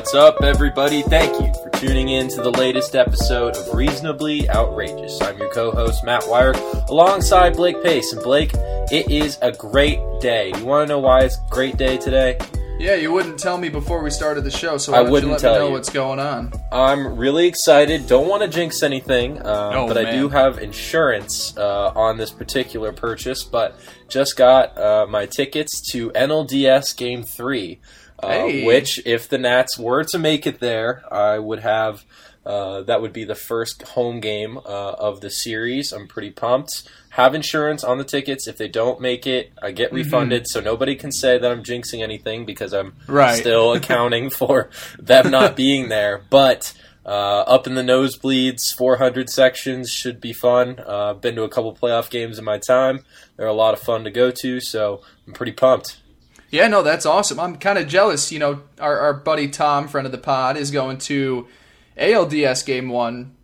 What's up, everybody? Thank you tuning in to the latest episode of Reasonably Outrageous. I'm your co host, Matt Wire, alongside Blake Pace. And Blake, it is a great day. You want to know why it's a great day today? Yeah, you wouldn't tell me before we started the show, so I wouldn't you let tell me know you. what's going on? I'm really excited. Don't want to jinx anything, uh, Oh, but I do have insurance uh, on this particular purchase. But just got uh, my tickets to NLDS Game Three, uh, which, if the Nats were to make it there, I would have. Uh, that would be the first home game uh, of the series. I'm pretty pumped. Have insurance on the tickets. If they don't make it, I get refunded. So nobody can say that I'm jinxing anything because I'm Right. still accounting for them not being there. But uh, up in the nosebleeds, 400 sections should be fun. Uh, I've been to a couple playoff games in my time. They're a lot of fun to go to, so I'm pretty pumped. Yeah, no, that's awesome. I'm kind of jealous. You know, our, our buddy Tom, friend of the pod, is going to ALDS game one.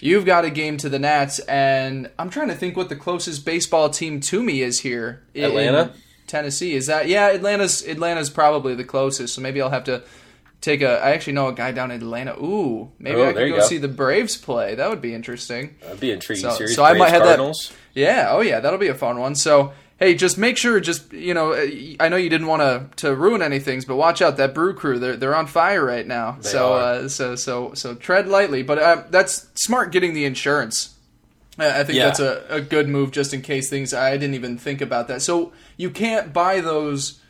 You've got a game to the Nats, and I'm trying to think what the closest baseball team to me is here. in Atlanta? Tennessee. Is that yeah? Atlanta's Atlanta's probably the closest. So maybe I'll have to take a. I actually know a guy down in Atlanta. Ooh, maybe Oh, I could go, go. see the Braves play. That would be interesting. That'd be intriguing So- series. so I might have that- Yeah, oh yeah, that'll be a fun one. So, hey, just make sure, just you know, I know you didn't want to to ruin anything, but watch out that brew crew. They're they're on fire right now. They so uh, so so so tread lightly. But uh, that's smart getting the insurance. I I think Yeah. that's a, a good move just in case things. I didn't even think about that. So you can't buy those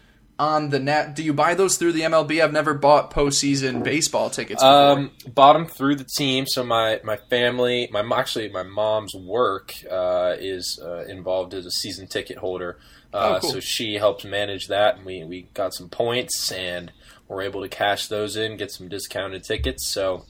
on the net. Do you buy those through the MLB? I've never bought postseason baseball tickets. Before. Um, bottom through the team. So my my family, my actually my mom's work uh, is uh, involved as a season ticket holder. Uh, Oh, cool. So she helped manage that, and we we got some points, and we're able to cash those in, get some discounted tickets. So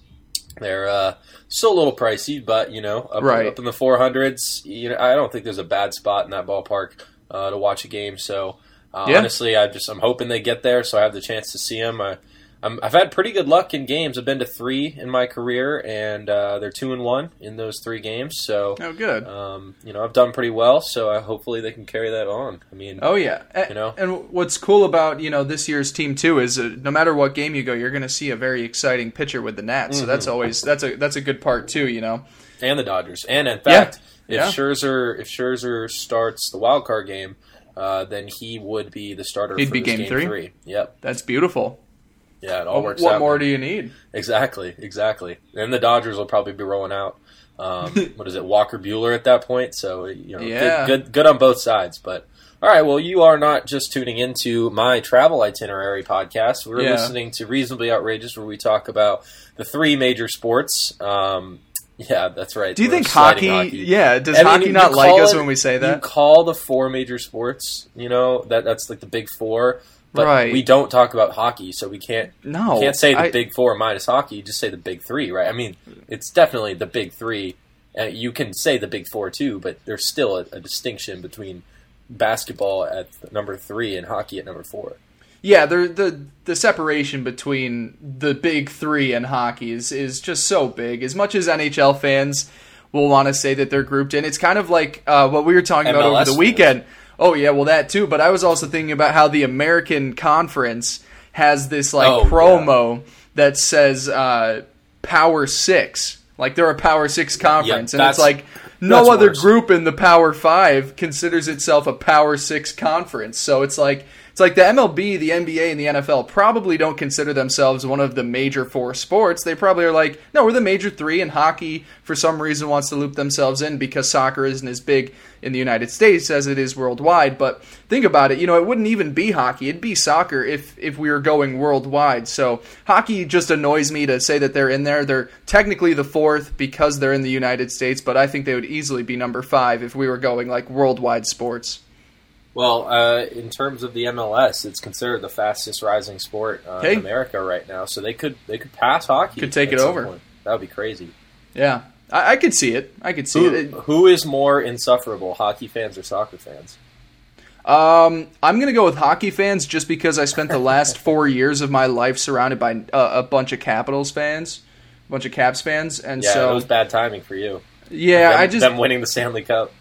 they're uh, still a little pricey, but you know, up, Right. up in the four hundreds. You know, I don't think there's a bad spot in that ballpark uh, to watch a game. So uh, Yeah. honestly, I just I'm hoping they get there, so I have the chance to see them. I, I'm, I've had pretty good luck in games. I've been to three in my career, and uh, they're two and one in those three games. So, oh, good. um, you know, I've done pretty well. So, uh, hopefully, they can carry that on. I mean, Oh yeah, A- You know? And what's cool about you know this year's team too is uh, no matter what game you go, you're going to see a very exciting pitcher with the Nats. So Mm-hmm. that's always that's a that's a good part too. You know. and the Dodgers. And in fact, if Yeah. Scherzer if Scherzer starts the wild card game, uh, then he would be the starter. He'd for be this game three? Yep. That's beautiful. Yeah, it all works out. what out. more do you need? Exactly, exactly. And the Dodgers will probably be rolling out. Um, what is it, Walker Buehler at that point? So you know, Yeah. good, good, good on both sides. But all right, well, you are not just tuning into my travel itinerary podcast. We're Yeah. listening to Reasonably Outrageous, where we talk about the three major sports. Um, yeah, that's right. Do you We're think sliding hockey, Yeah, does I hockey you not like us it- when we say You that? call the four major sports, you know, that that's like the big four. But Right. we don't talk about hockey, so we can't No, can't say the I- big four minus hockey. You just say the big three, right? I mean, it's definitely the big three. Uh, you can say the big four too, but there's still a, a distinction between basketball at number three and hockey at number four. Yeah, the the the separation between the big three and hockey is is just so big. As much as NHL fans will want to say that they're grouped in, it's kind of like uh, what we were talking about over the fans. weekend. Oh yeah, well that too. But I was also thinking about how the American Conference has this like Oh, promo that says uh, Power Six, like they're a Power Six conference, and it's like no other worse. group in the Power Five considers itself a Power Six conference. So it's like it's like the MLB, the NBA, and the NFL probably don't consider themselves one of the major four sports. They probably are like, no, we're the major three, and hockey for some reason wants to loop themselves in because soccer isn't as big in the United States as it is worldwide. But think about it, you know, it wouldn't even be hockey; it'd be soccer if if we were going worldwide. So hockey just annoys me to say that they're in there. They're technically the fourth because they're in the United States, but I think they would easily be number five if we were going like worldwide sports. Well, uh, in terms of the MLS, it's considered the fastest rising sport uh, Hey. in America right now. So they could they could pass hockey. Could take it over. That would be crazy. Yeah. I, I could see it. I could see Who, it. who is more insufferable, hockey fans or soccer fans? Um, I'm gonna go with hockey fans just because I spent the last four years of my life surrounded by uh, a bunch of Capitals fans, a bunch of Caps fans, and Yeah, so it was bad timing for you. yeah, them, I just them winning the Stanley Cup.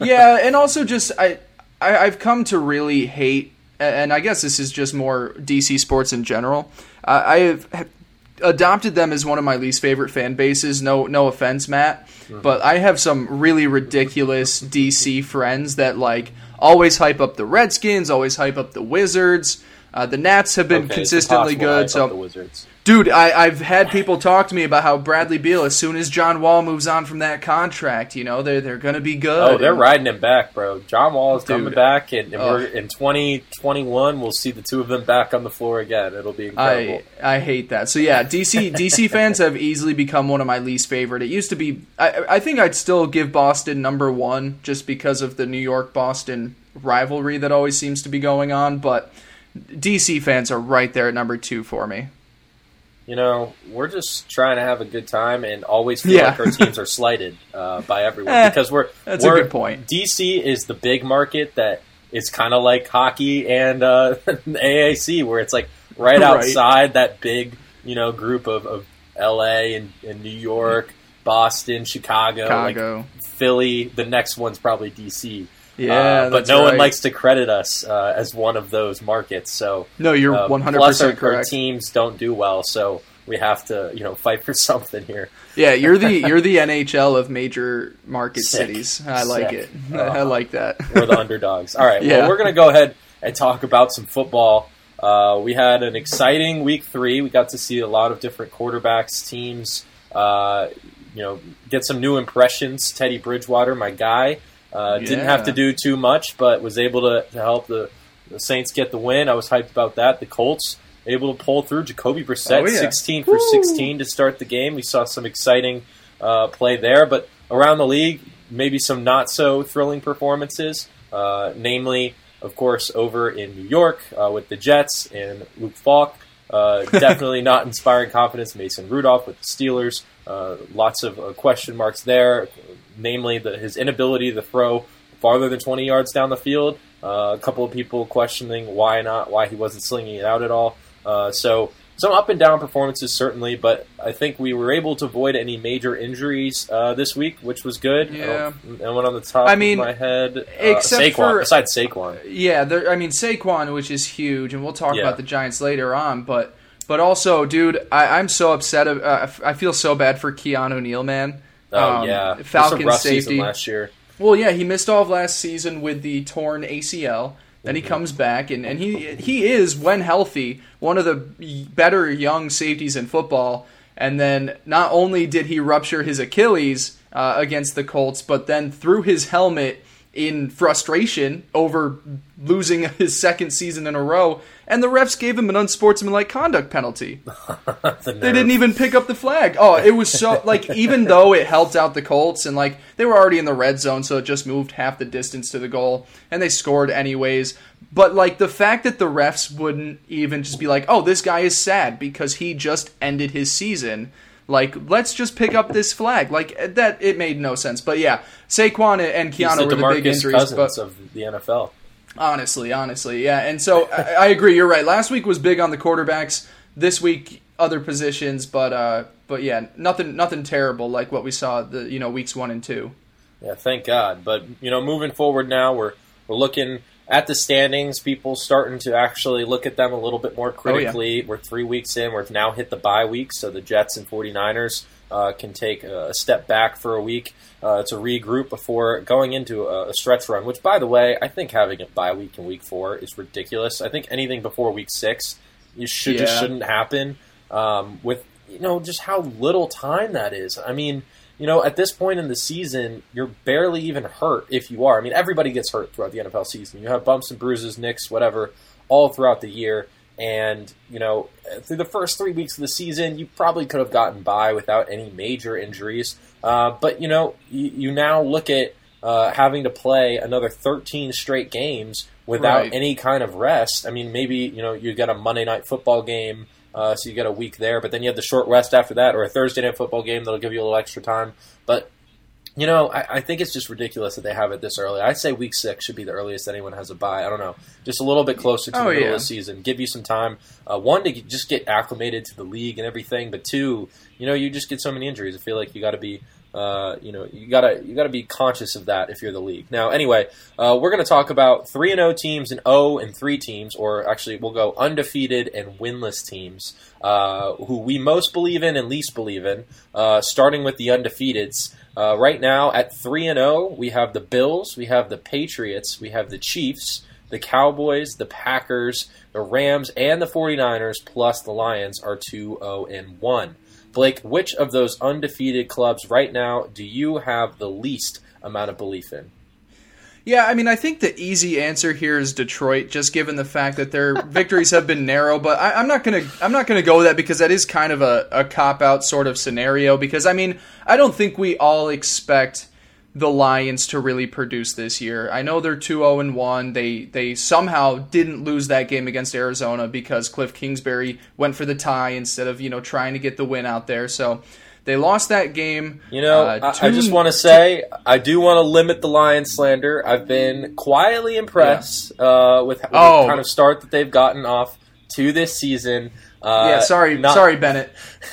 yeah, and also just I, I I've come to really hate, and I guess this is just more DC sports in general. Uh, I have adopted them as one of my least favorite fan bases. No, no offense, Matt, but I have some really ridiculous DC friends that like always hype up the Redskins, always hype up the Wizards. Uh, the Nats have been Okay, consistently impossible to hype good, so the Wizards. Dude, I, I've had people talk to me about how Bradley Beal, as soon as John Wall moves on from that contract, you know, they're they're gonna be good. Oh, they're And- riding him back, bro. John Wall is coming back, and, and we're in 2021. We'll see the two of them back on the floor again. It'll be incredible. I I hate that. So yeah, DC DC fans have easily become one of my least favorite. It used to be. I I think I'd still give Boston number one just because of the New York Boston rivalry that always seems to be going on. But DC fans are right there at number two for me. You know, we're just trying to have a good time and always feel Yeah. like our teams are slighted uh, by everyone Eh, because we're that's a we're, good point. DC is the big market that is kind of like hockey and uh, AAC, where it's like right Right. outside that big you know group of, of L.A. and, and New York, Boston, Chicago, like Chicago. Philly. The next one's probably DC. Yeah, Uh, but no one likes to credit us uh, as one of those markets. So No, you're uh, one hundred our, percent our correct. teams don't do well, so we have to you know fight for something here. Yeah, you're the you're the NHL of major market Sick. cities. I like Sick. it. I like that. We're the underdogs. All right, Yeah. well we're gonna go ahead and talk about some football. Uh, we had an exciting week three. We got to see a lot of different quarterbacks, teams. Uh, you know, get some new impressions. Teddy Bridgewater, my guy, uh, didn't have to do too much, but was able to, to help the, the Saints get the win. I was hyped about that. The Colts able to pull through. Jacoby Brissett, Oh, yeah. 16 for Woo. 16 to start the game. We saw some exciting uh, play there, but around the league, maybe some not so thrilling performances. Uh, namely, of course, over in New York uh, with the Jets and Luke Falk. Uh, definitely not inspiring confidence. Mason Rudolph with the Steelers. Uh, lots of uh, question marks there, namely the, his inability to throw farther than 20 yards down the field. Uh, a couple of people questioning why not, why he wasn't slinging it out at all. Uh, so some up and down performances certainly, but I think we were able to avoid any major injuries uh, this week, which was good. Yeah. I went on the top I mean, of my head. Uh, except Saquon, for- besides Saquon. Yeah, there, I mean Saquon, which is huge, and we'll talk Yeah. about the Giants later on. But but also, dude, I, I'm so upset. of- Uh, I feel so bad for Keanu Neal, man. Oh Um, yeah, It was a Falcons safety. last year. Well, yeah, he missed all of last season with the torn ACL. Then he comes back, and, and he he is, when healthy, one of the better young safeties in football. And then not only did he rupture his Achilles uh, against the Colts, but then through his helmet in frustration over losing his second season in a row, and the refs gave him an unsportsmanlike conduct penalty. The They didn't even pick up the flag. Oh, it was so like even though it helped out the Colts and like they were already in the red zone, so it just moved half the distance to the goal and they scored anyways. But like the fact that the refs wouldn't even just be like, "Oh, this guy is sad because he just ended his season." Like, let's just pick up this flag. Like that, it made no sense. But yeah, Saquon and Keanu the were the big injuries. But of the NFL. Honestly, honestly, yeah. And so I, I agree. You're right. Last week was big on the quarterbacks. This week, other positions, but uh, but yeah, nothing, nothing terrible like what we saw the you know weeks one and two. Yeah, thank God. But you know, moving forward now, we're we're looking at the standings. People starting to actually look at them a little bit more critically. We're three weeks in. We've now hit the bye week, so the Jets and 49ers uh, can take a step back for a week uh, to regroup before going into a, a stretch run. Which, by the way, I think having a bye week in week four is ridiculous. I think anything before week six, you should just shouldn't happen. Um, with you know just how little time that is. I mean you know, at this point in the season, you're barely even hurt if you are. I mean, everybody gets hurt throughout the NFL season. You have bumps and bruises, nicks, whatever, all throughout the year. And, you know, through the first three weeks of the season, you probably could have gotten by without any major injuries. Uh, but, you know, you, you now look at uh, having to play another 13 straight games without Right. any kind of rest. I mean, maybe, you know, you get a Monday night football game uh, so you get a week there. But then you have the short rest after that, or a Thursday night football game that'll give you a little extra time. But you know, I, I, think it's just ridiculous that they have it this early. I'd say week six should be the earliest anyone has a bye. I don't know, just a little bit closer to oh, the middle yeah. of the season, give you some time. Uh, one to just get acclimated to the league and everything, but two, you know, you just get so many injuries. I feel like you got to be uh, you know, you gotta you gotta be conscious of that if you're the league. Now, anyway, uh, we're gonna talk about three and zero oh teams and zero oh and three teams, or actually, we'll go undefeated and winless teams, uh, who we most believe in and least believe in. Uh, starting with the undefeateds. Uh, right now, at three and zero, we have the Bills, we have the Patriots, we have the Chiefs, the Cowboys, the Packers, the Rams, and the 49ers, plus the Lions are 2 0 and 1. Blake, which of those undefeated clubs right now do you have the least amount of belief in? Yeah, I mean, I think the easy answer here is Detroit, just given the fact that their victories have been narrow. But I, am not gonna, I'm not gonna go with that because that is kind of a, a cop out sort of scenario. Because I mean, I don't think we all expect the Lions to really produce this year. I know they're 2-0 and 1. They they somehow didn't lose that game against Arizona because Cliff Kingsbury went for the tie instead of, you know, trying to get the win out there. So they lost that game. You know, uh, I, I, just want to say I do want to limit the Lions slander. I've been quietly impressed yeah. uh, with, with oh. the kind of start that they've gotten off to this season. Uh, yeah, sorry, not, sorry, Bennett.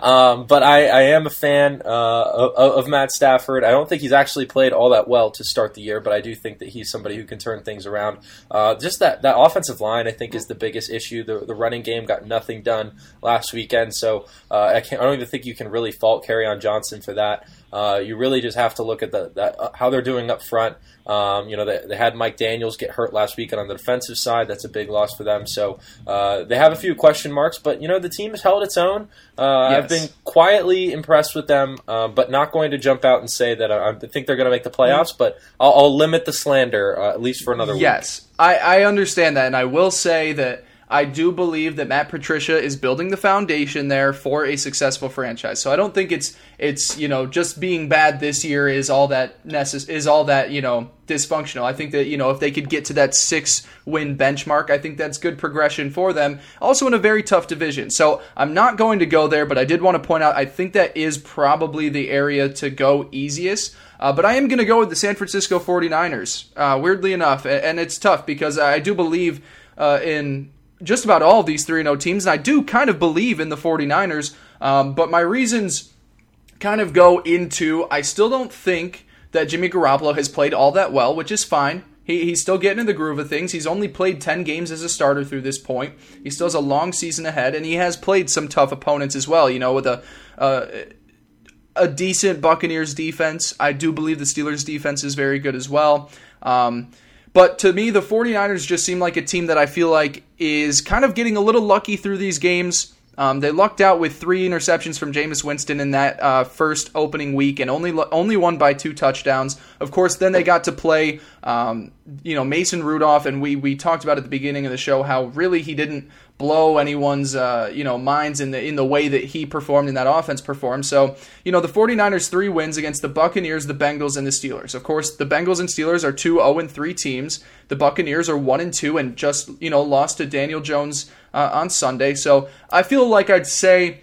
um, but I, I, am a fan uh, of, of, Matt Stafford. I don't think he's actually played all that well to start the year, but I do think that he's somebody who can turn things around. Uh, just that, that offensive line, I think, is the biggest issue. The, the running game got nothing done last weekend, so uh, I, can't, I don't even think you can really fault Kerryon Johnson for that. Uh, you really just have to look at the, that, uh, how they're doing up front. Um, you know, they, they, had Mike Daniels get hurt last week, and on the defensive side, that's a big loss for them. So uh, they have a few question marks, but you know, the team has held its own. Uh, yes. I've been quietly impressed with them, uh, but not going to jump out and say that I, I think they're going to make the playoffs. Mm-hmm. But I'll, I'll, limit the slander uh, at least for another yes, week. Yes, I, I understand that, and I will say that I do believe that Matt Patricia is building the foundation there for a successful franchise. So I don't think it's it's you know just being bad this year is all that necess- is all that you know dysfunctional. I think that you know if they could get to that six win benchmark, I think that's good progression for them. Also in a very tough division. So I'm not going to go there, but I did want to point out I think that is probably the area to go easiest. Uh, but I am going to go with the San Francisco 49ers, uh, weirdly enough. And it's tough because I do believe uh, in just about all of these 3 0 teams, and I do kind of believe in the 49ers. Um, but my reasons kind of go into I still don't think that Jimmy Garoppolo has played all that well, which is fine. He, he's still getting in the groove of things. He's only played 10 games as a starter through this point. He still has a long season ahead, and he has played some tough opponents as well, you know, with a. Uh, a decent Buccaneers defense. I do believe the Steelers defense is very good as well. Um, but to me, the 49ers just seem like a team that I feel like is kind of getting a little lucky through these games. Um, they lucked out with three interceptions from Jameis Winston in that uh, first opening week, and only only won by two touchdowns. Of course, then they got to play, um, you know, Mason Rudolph, and we we talked about at the beginning of the show how really he didn't blow anyone's uh, you know minds in the in the way that he performed and that offense performed. So, you know, the 49ers 3 wins against the Buccaneers, the Bengals and the Steelers. Of course, the Bengals and Steelers are 2 0 and 3 teams. The Buccaneers are 1 and 2 and just, you know, lost to Daniel Jones uh, on Sunday. So, I feel like I'd say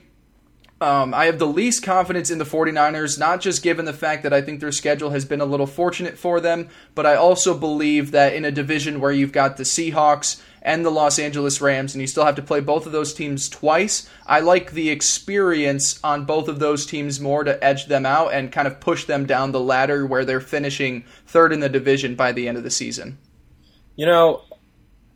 um, I have the least confidence in the 49ers, not just given the fact that I think their schedule has been a little fortunate for them, but I also believe that in a division where you've got the Seahawks and the Los Angeles Rams, and you still have to play both of those teams twice. I like the experience on both of those teams more to edge them out and kind of push them down the ladder where they're finishing third in the division by the end of the season. You know,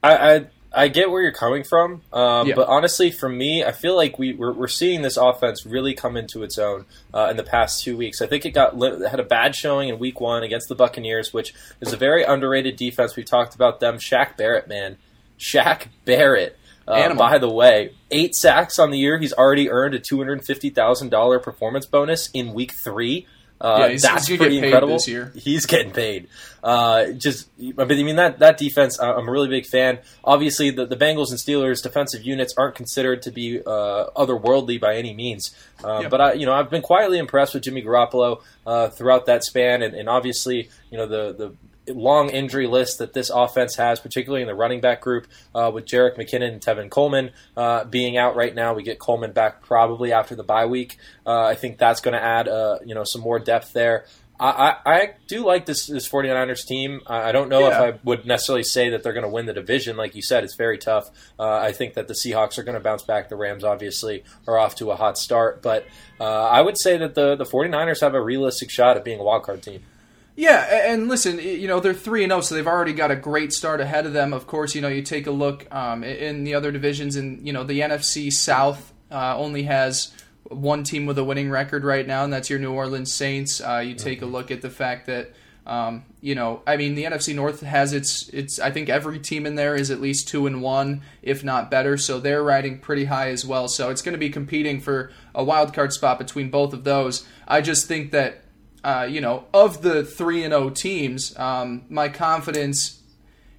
I, I I get where you're coming from, um, yeah. but honestly, for me, I feel like we we're, we're seeing this offense really come into its own uh, in the past two weeks. I think it got had a bad showing in Week One against the Buccaneers, which is a very underrated defense. We've talked about them. Shaq Barrett, man, Shaq Barrett. Uh, by the way, eight sacks on the year. He's already earned a two hundred fifty thousand dollar performance bonus in week three. Uh, yeah, that's pretty incredible. This year. He's getting paid. Uh, just, I mean, that that defense, I'm a really big fan. Obviously, the, the Bengals and Steelers defensive units aren't considered to be uh, otherworldly by any means. Uh, yeah. But I, you know, I've been quietly impressed with Jimmy Garoppolo uh, throughout that span, and, and, obviously, you know, the the long injury list that this offense has, particularly in the running back group, uh, with Jerick McKinnon and Tevin Coleman uh, being out right now. We get Coleman back probably after the bye week. Uh, I think that's going to add uh, you know some more depth there. I, I, do like this, this 49ers team. I don't know yeah. if I would necessarily say that they're going to win the division. Like you said, it's very tough. Uh, I think that the Seahawks are going to bounce back. The Rams, obviously, are off to a hot start. But uh, I would say that the, the 49ers have a realistic shot at being a wild card team. Yeah, and listen, you know they're three and zero, oh, so they've already got a great start ahead of them. Of course, you know you take a look um, in the other divisions, and you know the NFC South uh, only has one team with a winning record right now, and that's your New Orleans Saints. Uh, you take a mm-hmm. look at the fact that um, you know, I mean, the NFC North has its its. I think every team in there is at least two and one, if not better. So they're riding pretty high as well. So it's going to be competing for a wild card spot between both of those. I just think that, uh, you know, of the three and zero teams, um, my confidence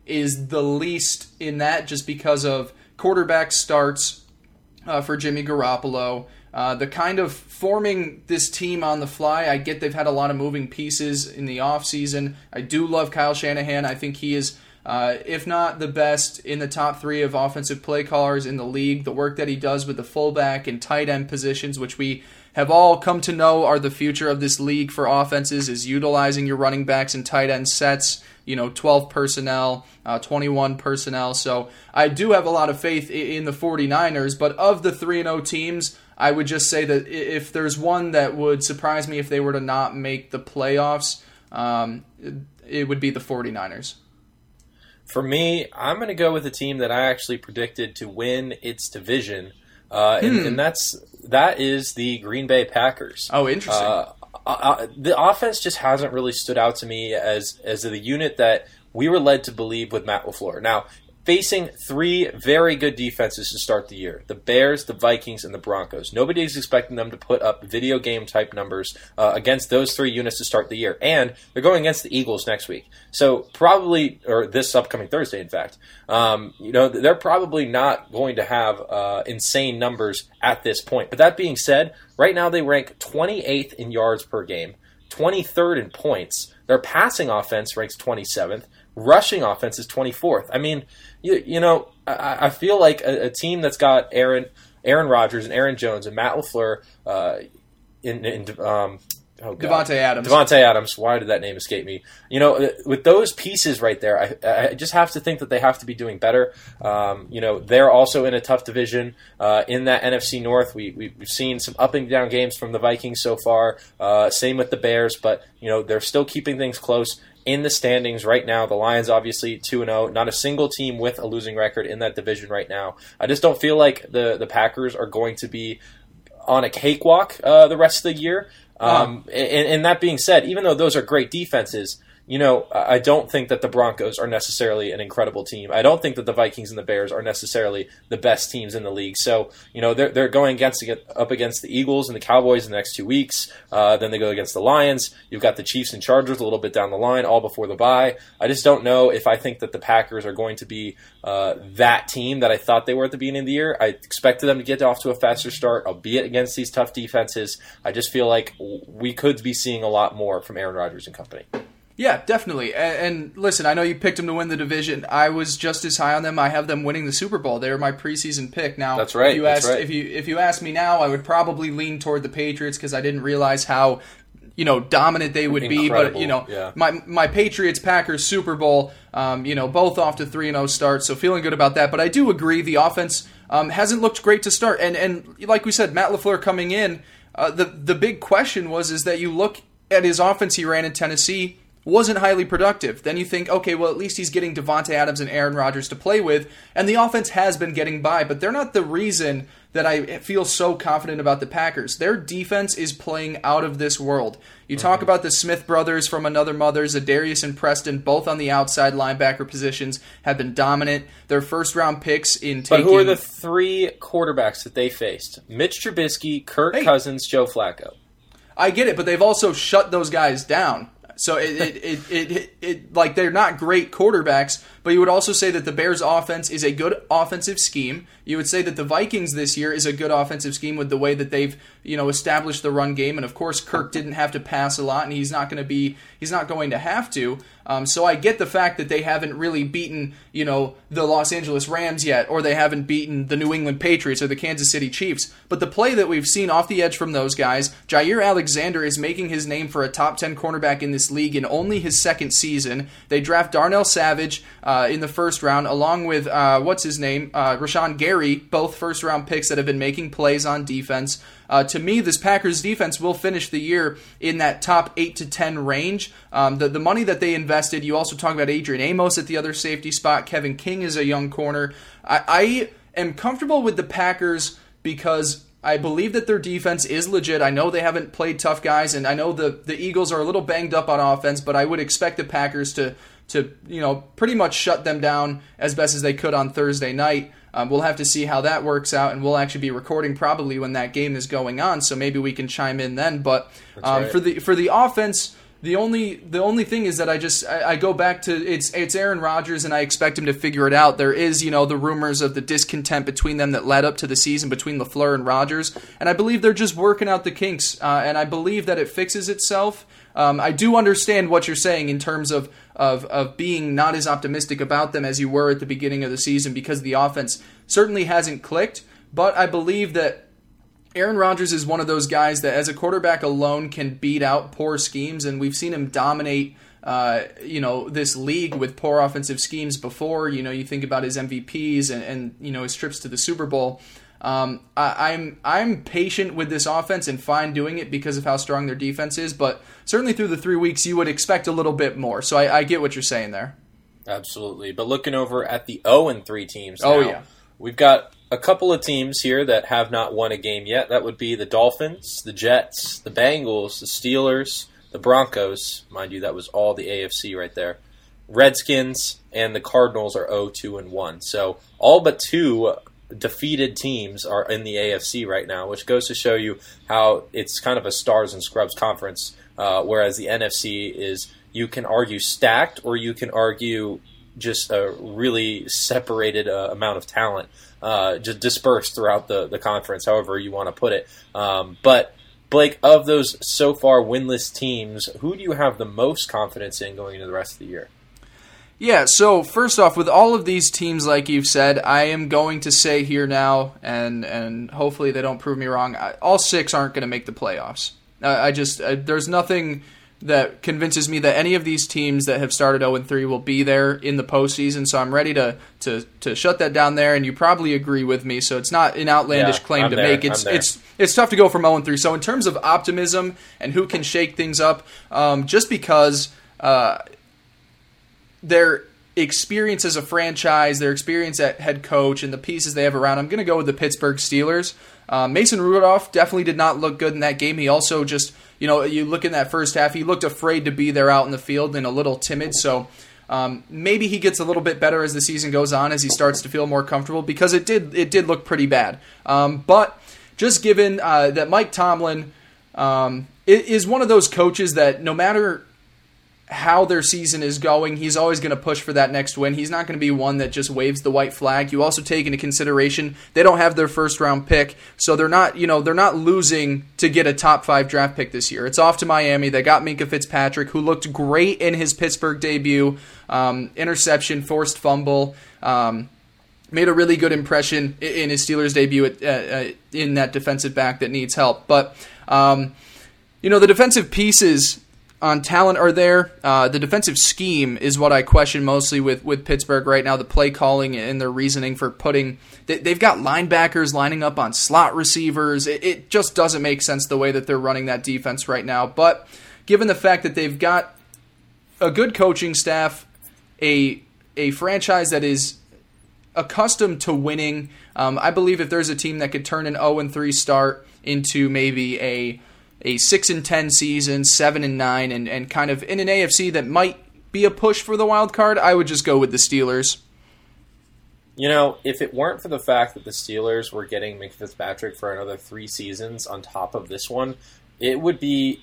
is the least in that, just because of quarterback starts uh, for Jimmy Garoppolo. Uh, the kind of forming this team on the fly, I get they've had a lot of moving pieces in the offseason. I do love Kyle Shanahan. I think he is, uh, if not the best, in the top three of offensive play callers in the league. The work that he does with the fullback and tight end positions, which we have all come to know are the future of this league for offenses, is utilizing your running backs and tight end sets you know 12 personnel, uh, 21 personnel. So I do have a lot of faith in the 49ers, but of the 3 0 teams, I would just say that if there's one that would surprise me if they were to not make the playoffs, um, it would be the 49ers. For me, I'm going to go with a team that I actually predicted to win its division, uh, and, hmm. and, that's that is the Green Bay Packers. Oh, interesting. Uh, uh, the offense just hasn't really stood out to me as as the unit that we were led to believe with Matt LaFleur. Now, facing three very good defenses to start the year the Bears, the Vikings, and the Broncos. Nobody is expecting them to put up video game type numbers uh, against those three units to start the year. And they're going against the Eagles next week. So, probably, or this upcoming Thursday, in fact, um, you know, they're probably not going to have uh, insane numbers at this point. But that being said, right now they rank 28th in yards per game, 23rd in points. Their passing offense ranks 27th rushing offense is 24th. I mean, you, you know, I, I feel like a, a, team that's got Aaron Aaron Rodgers and Aaron Jones and Matt LaFleur uh, in, in um, oh Davante Adams. Davante Adams. Why did that name escape me? You know, uh, with those pieces right there, I, I just have to think that they have to be doing better. Um, you know, they're also in a tough division uh, in that NFC North. We, we've seen some up and down games from the Vikings so far. Uh, same with the Bears, but you know they're still keeping things close in the standings right now. The Lions obviously 2 0. Not a single team with a losing record in that division right now. I just don't feel like the, the Packers are going to be on a cakewalk uh, the rest of the year. Um, and, and, that being said, even though those are great defenses, you know, I don't think that the Broncos are necessarily an incredible team. I don't think that the Vikings and the Bears are necessarily the best teams in the league. So, you know, they're, they're going against up against the Eagles and the Cowboys in the next two weeks. Uh, then they go against the Lions. You've got the Chiefs and Chargers a little bit down the line, all before the bye. I just don't know if I think that the Packers are going to be uh, that team that I thought they were at the beginning of the year. I expected them to get off to a faster start, albeit against these tough defenses. I just feel like we could be seeing a lot more from Aaron Rodgers and company. Yeah, definitely. And, and, listen, I know you picked them to win the division. I was just as high on them. I have them winning the Super Bowl. They were my preseason pick. Now, that's right. If you asked, right. if you if you ask me now, I would probably lean toward the Patriots because I didn't realize how you know dominant they would Incredible. be. But you know, yeah. my my Patriots Packers Super Bowl, um, you know, both off to three and zero oh start, so feeling good about that. But I do agree the offense um, hasn't looked great to start, and and like we said, Matt LaFleur coming in, uh, the the big question was is that you look at his offense he ran in Tennessee wasn't highly productive. Then you think, okay, well, at least he's getting Davante Adams and Aaron Rodgers to play with, and the offense has been getting by, but they're not the reason that I feel so confident about the Packers. Their defense is playing out of this world. You mm-hmm. talk about the Smith brothers from another mother, Za'Darius and Preston, both on the outside linebacker positions, have been dominant. Their first round picks in taking. But who are the three quarterbacks that they faced? Mitch Trubisky, Kirk hey. Cousins, Joe Flacco. I get it, but they've also shut those guys down. So it it, it, it, it, like they're not great quarterbacks, but you would also say that the Bears offense is a good offensive scheme. You would say that the Vikings this year is a good offensive scheme with the way that they've, you know, established the run game. And of course, Kirk didn't have to pass a lot, and he's not going to be, he's not going to have to. Um, so I get the fact that they haven't really beaten, you know, the Los Angeles Rams yet, or they haven't beaten the New England Patriots or the Kansas City Chiefs. But the play that we've seen off the edge from those guys, Jaire Alexander is making his name for a top 10 cornerback in this league in only his second season. They draft Darnell Savage uh, in the first round, along with, uh, what's his name, uh, Rashan Gary, both first round picks that have been making plays on defense. Uh, to me, this Packers defense will finish the year in that top eight to ten range. Um, the the money that they invested. You also talk about Adrian Amos at the other safety spot. Kevin King is a young corner. I, I am comfortable with the Packers because I believe that their defense is legit. I know they haven't played tough guys, and I know the, the Eagles are a little banged up on offense, but I would expect the Packers to to you know pretty much shut them down as best as they could on Thursday night. Um, we'll have to see how that works out, and we'll actually be recording probably when that game is going on, so maybe we can chime in then. But um, right. for the for the offense, the only the only thing is that I just I, I, go back to it's it's Aaron Rodgers, and I expect him to figure it out. There is you know the rumors of the discontent between them that led up to the season between LaFleur and Rodgers, and I believe they're just working out the kinks, uh, and I believe that it fixes itself. Um, I do understand what you're saying in terms of, of of being not as optimistic about them as you were at the beginning of the season because the offense certainly hasn't clicked. But I believe that Aaron Rodgers is one of those guys that, as a quarterback alone, can beat out poor schemes, and we've seen him dominate. Uh, you know this league with poor offensive schemes before. You know you think about his MVPs and, and you know his trips to the Super Bowl. Um, I, am I'm, I'm patient with this offense and fine doing it because of how strong their defense is. But certainly through the three weeks, you would expect a little bit more. So I, I get what you're saying there. Absolutely. But looking over at the 0 and 3 teams, oh, now, oh yeah, we've got a couple of teams here that have not won a game yet. That would be the Dolphins, the Jets, the Bengals, the Steelers, the Broncos. Mind you, that was all the AFC right there. Redskins and the Cardinals are 0-2 and 1. So all but two defeated teams are in the AFC right now, which goes to show you how it's kind of a stars and scrubs conference, uh, whereas the NFC is you can argue stacked or you can argue just a really separated uh, amount of talent, uh, just dispersed throughout the, the conference, however you want to put it. Um, but Blake, of those so far winless teams, who do you have the most confidence in going into the rest of the year? Yeah, so first off, with all of these teams, like you've said, I am going to say here now, and and hopefully they don't prove me wrong. I, all six aren't going to make the playoffs. I, I just I, there's nothing that convinces me that any of these teams that have started 0 3 will be there in the postseason. So I'm ready to to to shut that down there. And you probably agree with me. So it's not an outlandish yeah, claim I'm to there, make. It's it's it's tough to go from 0 3. So in terms of optimism and who can shake things up, um, just because. Uh, their experience as a franchise, their experience at head coach, and the pieces they have around. I'm going to go with the Pittsburgh Steelers. Uh, Mason Rudolph definitely did not look good in that game. He also just, you know, you look in that first half, he looked afraid to be there out in the field and a little timid. So um, maybe he gets a little bit better as the season goes on, as he starts to feel more comfortable because it did it did look pretty bad. Um, but just given uh, that Mike Tomlin um, is one of those coaches that no matter how their season is going, he's always going to push for that next win. He's not going to be one that just waves the white flag. You also take into consideration they don't have their first round pick, so they're not, you know, they're not losing to get a top 5 draft pick this year. It's off to Miami. They got Minkah Fitzpatrick who looked great in his Pittsburgh debut. Um, interception, forced fumble. Um, made a really good impression in his Steelers debut at, uh, in that defensive back that needs help. But um, you know the defensive pieces on talent are there. Uh, the defensive scheme is what I question mostly with, with Pittsburgh right now. The play calling and their reasoning for putting they, have got linebackers lining up on slot receivers. It, it, just doesn't make sense the way that they're running that defense right now. But given the fact that they've got a good coaching staff, a a franchise that is accustomed to winning, um, I believe if there's a team that could turn an 0 3 start into maybe a a six and ten season, seven and nine, and, and kind of in an AFC that might be a push for the wild card, I would just go with the Steelers. You know, if it weren't for the fact that the Steelers were getting Mick Fitzpatrick for another three seasons on top of this one, it would be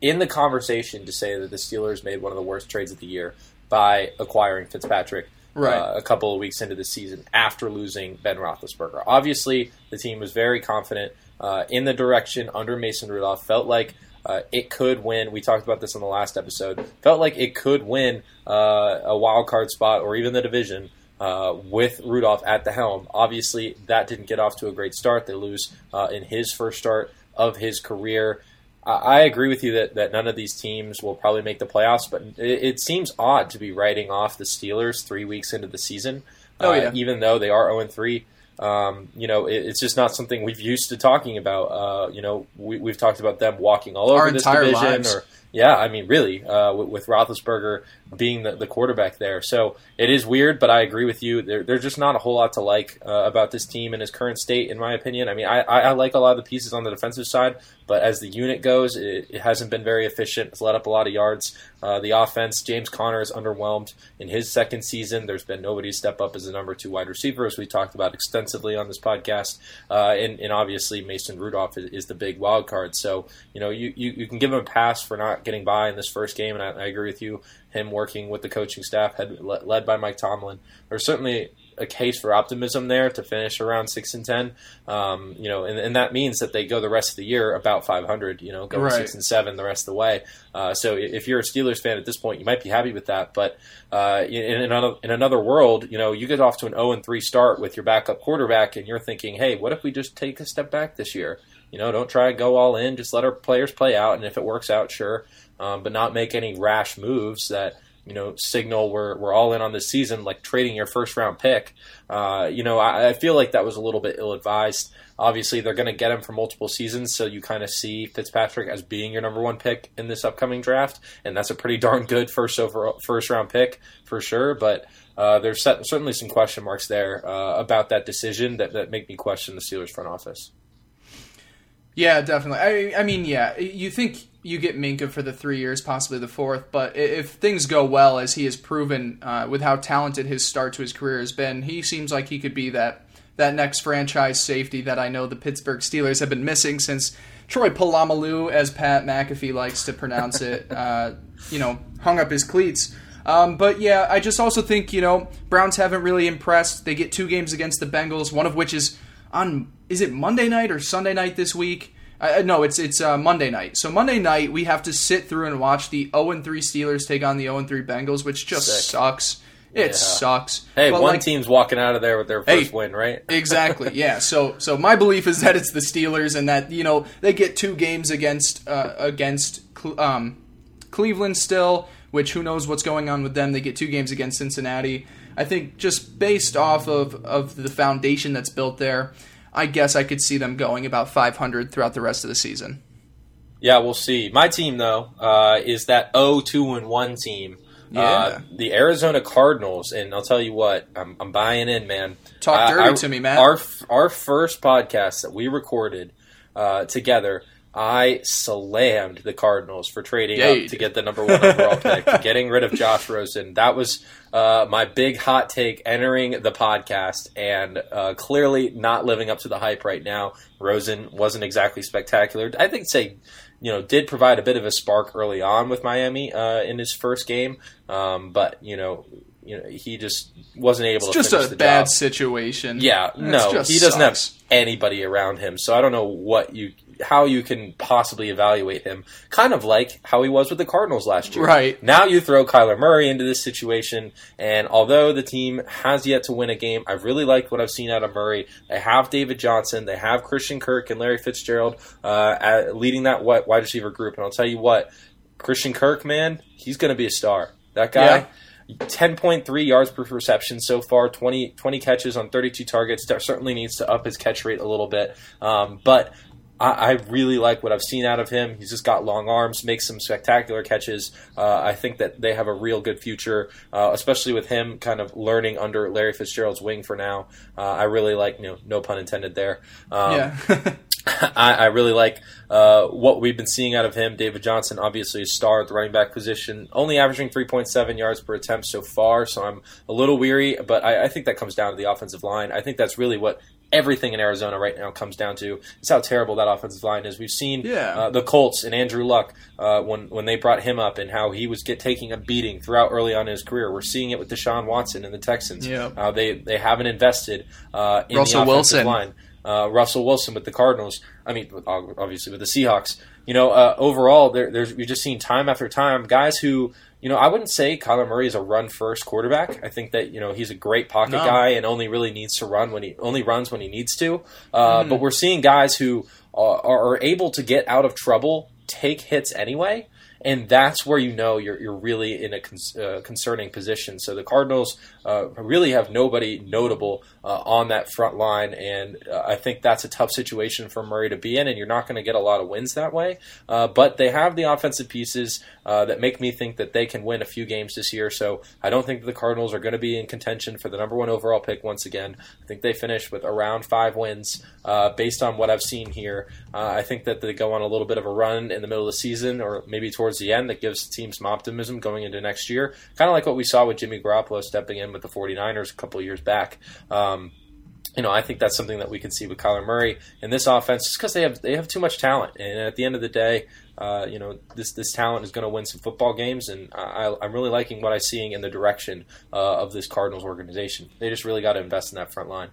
in the conversation to say that the Steelers made one of the worst trades of the year by acquiring Fitzpatrick. Right. uh, a couple of weeks into the season after losing Ben Roethlisberger. Obviously, the team was very confident uh, in the direction under Mason Rudolph. Felt like uh, it could win. We talked about this in the last episode. Felt like it could win uh, a wild card spot or even the division uh, with Rudolph at the helm. Obviously, that didn't get off to a great start. They lose uh, in his first start of his career. I I agree with you that, that none of these teams will probably make the playoffs, but it, it seems odd to be writing off the Steelers three weeks into the season. Oh, uh, yeah. even though they are 0 3. Um, you know, it, it's just not something we've used to talking about. Uh, you know, we, we've talked about them walking all over Our this division, lives. or yeah, I mean, really, uh, with, with Roethlisberger being the, the quarterback there. So it is weird, but I agree with you. There, there's just not a whole lot to like uh, about this team in its current state, in my opinion. I mean, I, I, like a lot of the pieces on the defensive side, but as the unit goes, it, it hasn't been very efficient. It's let up a lot of yards. Uh, the offense, James Conner is underwhelmed in his second season. There's been nobody step up as a number two wide receiver, as we talked about extensively on this podcast. Uh, and, and obviously, Mason Rudolph is, is the big wild card. So, you know, you, you, you can give him a pass for not getting by in this first game, and I, I agree with you. Him working with the coaching staff, had, led by Mike Tomlin. There's certainly a case for optimism there to finish around six and ten. Um, you know, and, and that means that they go the rest of the year about 500. You know, going Right. six and seven the rest of the way. Uh, so if you're a Steelers fan at this point, you might be happy with that. But uh, in, in another in another world, you know, you get off to an 0 and three start with your backup quarterback, and you're thinking, hey, what if we just take a step back this year? You know, don't try to go all in. Just let our players play out, and if it works out, sure, um, but not make any rash moves that you know signal we're we're all in on this season, like trading your first round pick. Uh, you know, I, I feel like that was a little bit ill advised. Obviously, they're going to get him for multiple seasons, so you kind of see Fitzpatrick as being your number one pick in this upcoming draft, and that's a pretty darn good first over first round pick for sure. But uh, there's cer- certainly some question marks there uh, about that decision that, that make me question the Steelers front office. Yeah, definitely. I, I mean, yeah, you think you get Minkah for the three years, possibly the fourth, but if things go well, as he has proven uh, with how talented his start to his career has been, he seems like he could be that that next franchise safety that I know the Pittsburgh Steelers have been missing since Troy Polamalu, as Pat McAfee likes to pronounce it, uh, you know, hung up his cleats. Um, but yeah, I just also think you know Browns haven't really impressed. They get two games against the Bengals, one of which is on is it Monday night or Sunday night this week? Uh, no, it's it's uh, Monday night. So Monday night we have to sit through and watch the 0 3 Steelers take on the 0 3 Bengals, which just Sick. sucks. It Yeah. sucks. Hey, But, one like, team's walking out of there with their Hey. first win, right? exactly. Yeah. So so my belief is that it's the Steelers and that you know they get two games against uh, against um, Cleveland still, which who knows what's going on with them. They get two games against Cincinnati. I think just based off of of the foundation that's built there, I guess I could see them going about 500 throughout the rest of the season. Yeah, we'll see. My team though uh, is that 0-2 and one team. Yeah. Uh, the Arizona Cardinals, and I'll tell you what, I'm, I'm buying in, man. Talk Uh, dirty to me, man. Our our first podcast that we recorded uh, together, I slammed the Cardinals for trading Yeah, up to get the number one overall pick, getting rid of Josh Rosen. That was uh, my big hot take entering the podcast, and uh, clearly not living up to the hype right now. Rosen wasn't exactly spectacular. I think say you know, did provide a bit of a spark early on with Miami uh, in his first game, um, but you know, you know, he just wasn't able It's to just a bad job. situation. Yeah, It's no, he doesn't sucks. have anybody around him, so I don't know what you, how you can possibly evaluate him. Kind of like how he was with the Cardinals last year. Right. Now you throw Kyler Murray into this situation, and although the team has yet to win a game, I really like what I've seen out of Murray. They have David Johnson, they have Christian Kirk and Larry Fitzgerald uh, at, leading that wide wide receiver group, and I'll tell you what, Christian Kirk, man, he's going to be a star. That guy. Yeah. 10.3 yards per reception so far, 20, 20 catches on 32 targets. Certainly needs to up his catch rate a little bit. Um, but I, I really like what I've seen out of him. He's just got long arms, makes some spectacular catches. Uh, I think that they have a real good future, uh, especially with him kind of learning under Larry Fitzgerald's wing for now. Uh, I really like, you know, no pun intended there. Um, Yeah. I, I really like uh, what we've been seeing out of him. David Johnson, obviously a star at the running back position, only averaging 3.7 yards per attempt so far. So I'm a little weary, but I, I think that comes down to the offensive line. I think that's really what everything in Arizona right now comes down to is how terrible that offensive line is. We've seen Yeah. uh, the Colts and Andrew Luck uh, when when they brought him up and how he was get taking a beating throughout early on in his career. We're seeing it with Deshaun Watson and the Texans. Yeah. Uh, they they haven't invested uh, in Russell the offensive Wilson. line. Uh, Russell Wilson with the Cardinals. I mean, obviously with the Seahawks. You know, uh, overall, there, there's we've just seen time after time guys who. You know, I wouldn't say Kyler Murray is a run first quarterback. I think that you know he's a great pocket No. guy and only really needs to run when he only runs when he needs to. Uh, Mm. But we're seeing guys who are, are able to get out of trouble, take hits anyway, and that's where you know you're you're really in a con- uh, concerning position. So the Cardinals uh, really have nobody notable uh, on that front line, and uh, I think that's a tough situation for Murray to be in, and you're not going to get a lot of wins that way. Uh, but they have the offensive pieces that make me think that they can win a few games this year. So I don't think the Cardinals are going to be in contention for the number one overall pick once again. I think they finish with around five wins based on what I've seen here. I think that they go on a little bit of a run in the middle of the season or maybe towards the end that gives the team some optimism going into next year. Kind of like what we saw with Jimmy Garoppolo stepping in with the 49ers a couple years back. Um, you know, I think that's something that we can see with Kyler Murray in this offense, just because they have they have too much talent, and at the end of the day, uh, you know, this this talent is going to win some football games, and I, I'm really liking what I'm seeing in the direction uh, of this Cardinals organization. They just really got to invest in that front line.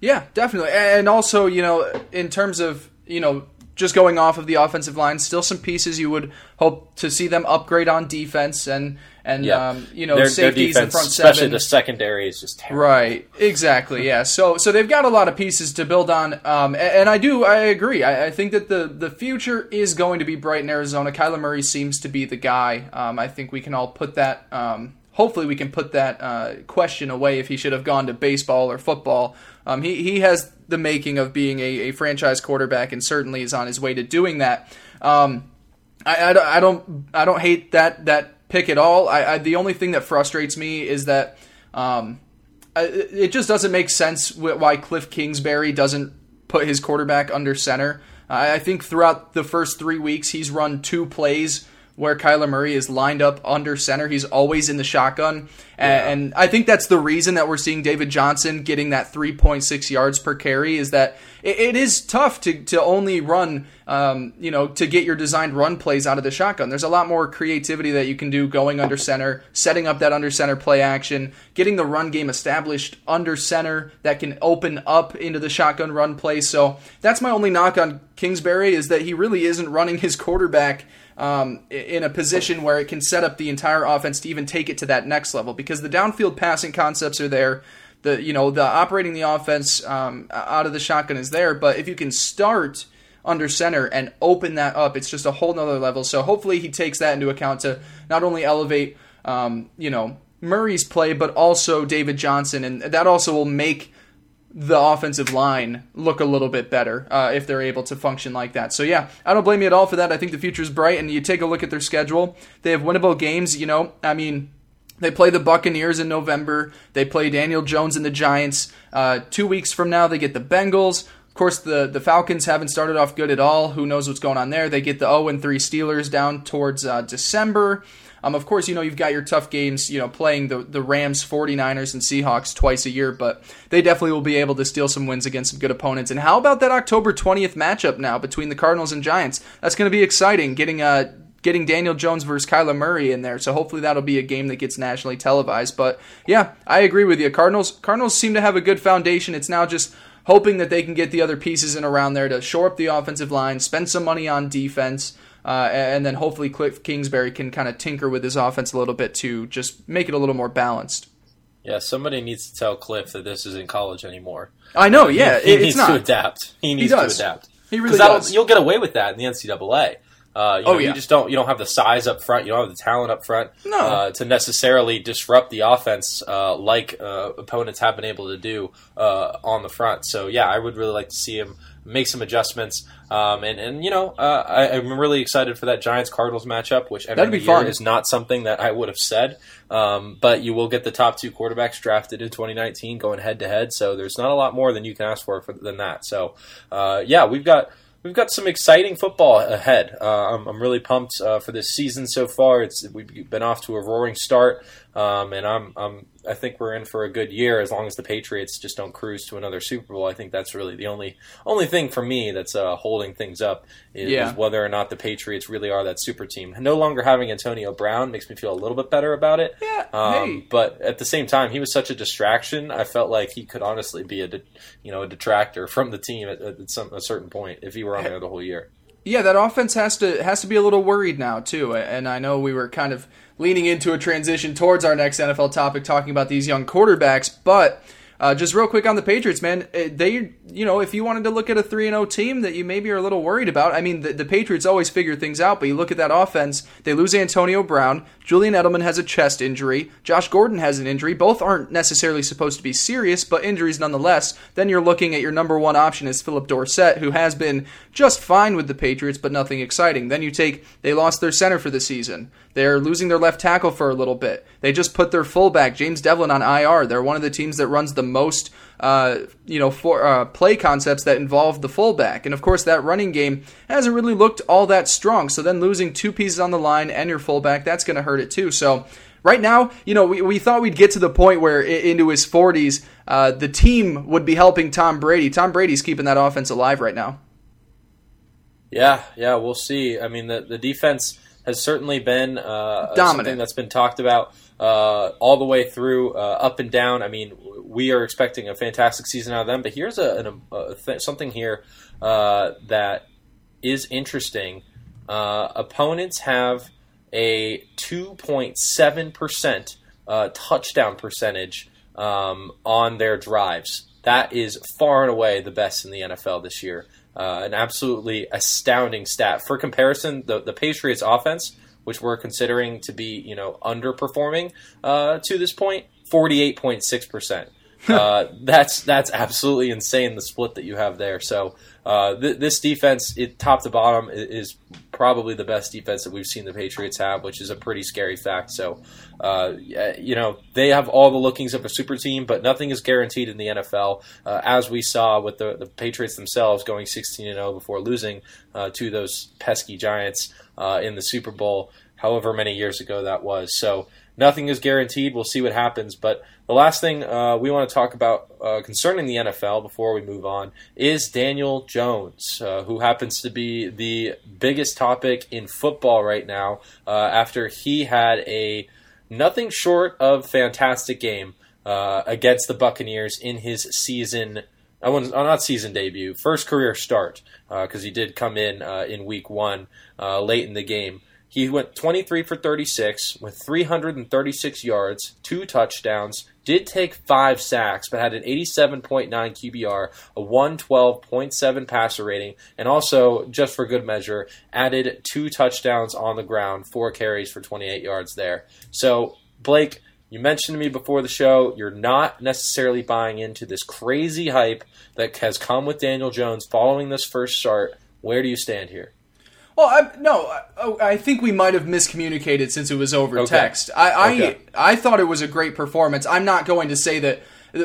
Yeah, definitely. And also, you know, in terms of, you know, just going off of the offensive line, still some pieces you would hope to see them upgrade on defense and and Yeah, um, you know their, their safeties defense, in front seven, especially the secondary, is just terrible. Right, exactly. Yeah. So so they've got a lot of pieces to build on, um, a- and, I do I agree. I, I think that the the future is going to be bright in Arizona. Kyler Murray seems to be the guy. Um, I think we can all put that. Um, hopefully, we can put that uh, question away if he should have gone to baseball or football. Um, he he has the making of being a, a franchise quarterback, and certainly is on his way to doing that. Um, I, I, don't- I don't I don't hate that that pick at all. I, I the only thing that frustrates me is that um, it just doesn't make sense why Cliff Kingsbury doesn't put his quarterback under center. I think throughout the first three weeks he's run two plays where Kyler Murray is lined up under center. He's always in the shotgun, A- and, I think that's the reason that we're seeing David Johnson getting that 3.6 yards per carry. Is that it, it is tough to to only run, um, you know, to get your designed run plays out of the shotgun. There's a lot more creativity that you can do going under center, setting up that under center play action, getting the run game established under center that can open up into the shotgun run play. So that's my only knock on Kingsbury is that he really isn't running his quarterback um, in a position where it can set up the entire offense to even take it to that next level because the downfield passing concepts are there. The you know the operating the offense um, out of the shotgun is there, but if you can start under center and open that up, it's just a whole nother level. So hopefully he takes that into account to not only elevate um, you know Murray's play, but also David Johnson, and that also will make the offensive line look a little bit better uh, if they're able to function like that. So yeah, I don't blame you at all for that. I think the future is bright, and you take a look at their schedule. They have winnable games. You know, I mean. They play the Buccaneers in November. They play Daniel Jones and the Giants. Uh, two weeks from now, they get the Bengals. Of course, the, the Falcons haven't started off good at all. Who knows what's going on there? They get the 0 3 Steelers down towards uh, December. Um, of course, you know, you've got your tough games, you know, playing the, the Rams, 49ers, and Seahawks twice a year, but they definitely will be able to steal some wins against some good opponents. And how about that October 20th matchup now between the Cardinals and Giants? That's going to be exciting, getting uh, getting Daniel Jones versus Kyler Murray in there. So hopefully that'll be a game that gets nationally televised. But yeah, I agree with you. Cardinals Cardinals seem to have a good foundation. It's now just hoping that they can get the other pieces in around there to shore up the offensive line, spend some money on defense. Uh, and then hopefully Cliff Kingsbury can kind of tinker with his offense a little bit to just make it a little more balanced. Yeah, somebody needs to tell Cliff that this isn't college anymore. I know, yeah, he, he needs it's to not. adapt. He needs does. to adapt. He really does. You'll get away with that in the NCAA. Uh, you Oh, know, yeah. You just don't. You don't have the size up front. You don't have the talent up front No. uh, to necessarily disrupt the offense uh, like uh, opponents have been able to do uh, on the front. So yeah, I would really like to see him make some adjustments. Um, and and you know, uh, I, I'm really excited for that Giants Cardinals matchup, which That'd be year fun. is not something that I would have said. Um, but you will get the top two quarterbacks drafted in 2019 going head to head. So there's not a lot more than you can ask for, for than that. So uh, yeah, we've got we've got some exciting football ahead. Uh, I'm, I'm really pumped uh, for this season so far. It's we've been off to a roaring start, um, and I'm I'm I think we're in for a good year as long as the Patriots just don't cruise to another Super Bowl. I think that's really the only only thing for me that's uh, holding things up is, Yeah. is whether or not the Patriots really are that super team. No longer having Antonio Brown makes me feel a little bit better about it. Yeah, Um, hey. But at the same time, he was such a distraction. I felt like he could honestly be a, de- you know, a detractor from the team at, at some a certain point if he were on there the whole year. Yeah, that offense has to has to be a little worried now too. And I know we were kind of leaning into a transition towards our next NFL topic, talking about these young quarterbacks. But uh, just real quick on the Patriots, man, eh, they you know if you wanted to look at a three and zero team that you maybe are a little worried about, I mean the, the Patriots always figure things out. But you look at that offense, they lose Antonio Brown, Julian Edelman has a chest injury, Josh Gordon has an injury. Both aren't necessarily supposed to be serious, but injuries nonetheless. Then you're looking at your number one option is Phillip Dorsett, who has been just fine with the Patriots, but nothing exciting. Then you take they lost their center for the season. They're losing their left tackle for a little bit. They just put their fullback James Develin on IR. They're one of the teams that runs the most, uh, you know, for uh, play concepts that involve the fullback. And of course, that running game hasn't really looked all that strong. So then losing two pieces on the line and your fullback, that's going to hurt it too. So right now, you know, we, we thought we'd get to the point where into his 40s, uh, the team would be helping Tom Brady. Tom Brady's keeping that offense alive right now. Yeah, yeah, we'll see. I mean, the the defense has certainly been uh, something that's been talked about uh, all the way through, uh, up and down. I mean, we are expecting a fantastic season out of them. But here's a, an, a th- something here uh, that is interesting. Uh, opponents have a 2.7 percent uh, touchdown percentage um, on their drives. That is far and away the best in the NFL this year. Uh, an absolutely astounding stat. For comparison, the, the Patriots offense, which we're considering to be, you know, underperforming uh, to this point, point, 48.6 percent. Uh, that's that's absolutely insane. The split that you have there. So uh, th- this defense, it, top to bottom, is probably the best defense that we've seen the Patriots have, which is a pretty scary fact. So uh, you know they have all the lookings of a super team, but nothing is guaranteed in the NFL, uh, as we saw with the, the Patriots themselves going 16 and 0 before losing uh, to those pesky Giants uh, in the Super Bowl, however many years ago that was. So nothing is guaranteed. We'll see what happens. But the last thing uh, we want to talk about uh, concerning the NFL before we move on is Daniel Jones, uh, who happens to be the biggest topic in football right now uh, after he had a nothing short of fantastic game uh, against the Buccaneers in his season. I want uh, not season debut, first career start because he did come in in week one late in the game. He went 23 for 36 with 336 yards, two touchdowns, did take five sacks, but had an 87.9 QBR, a 112.7 passer rating, and also, just for good measure, added two touchdowns on the ground, four carries for 28 yards there. So, Blake, you mentioned to me before the show you're not necessarily buying into this crazy hype that has come with Daniel Jones following this first start. Where do you stand here? Well, I, no, I, I think we might have miscommunicated since it was over Okay. text. I, I, Okay. I thought it was a great performance. I'm not going to say that.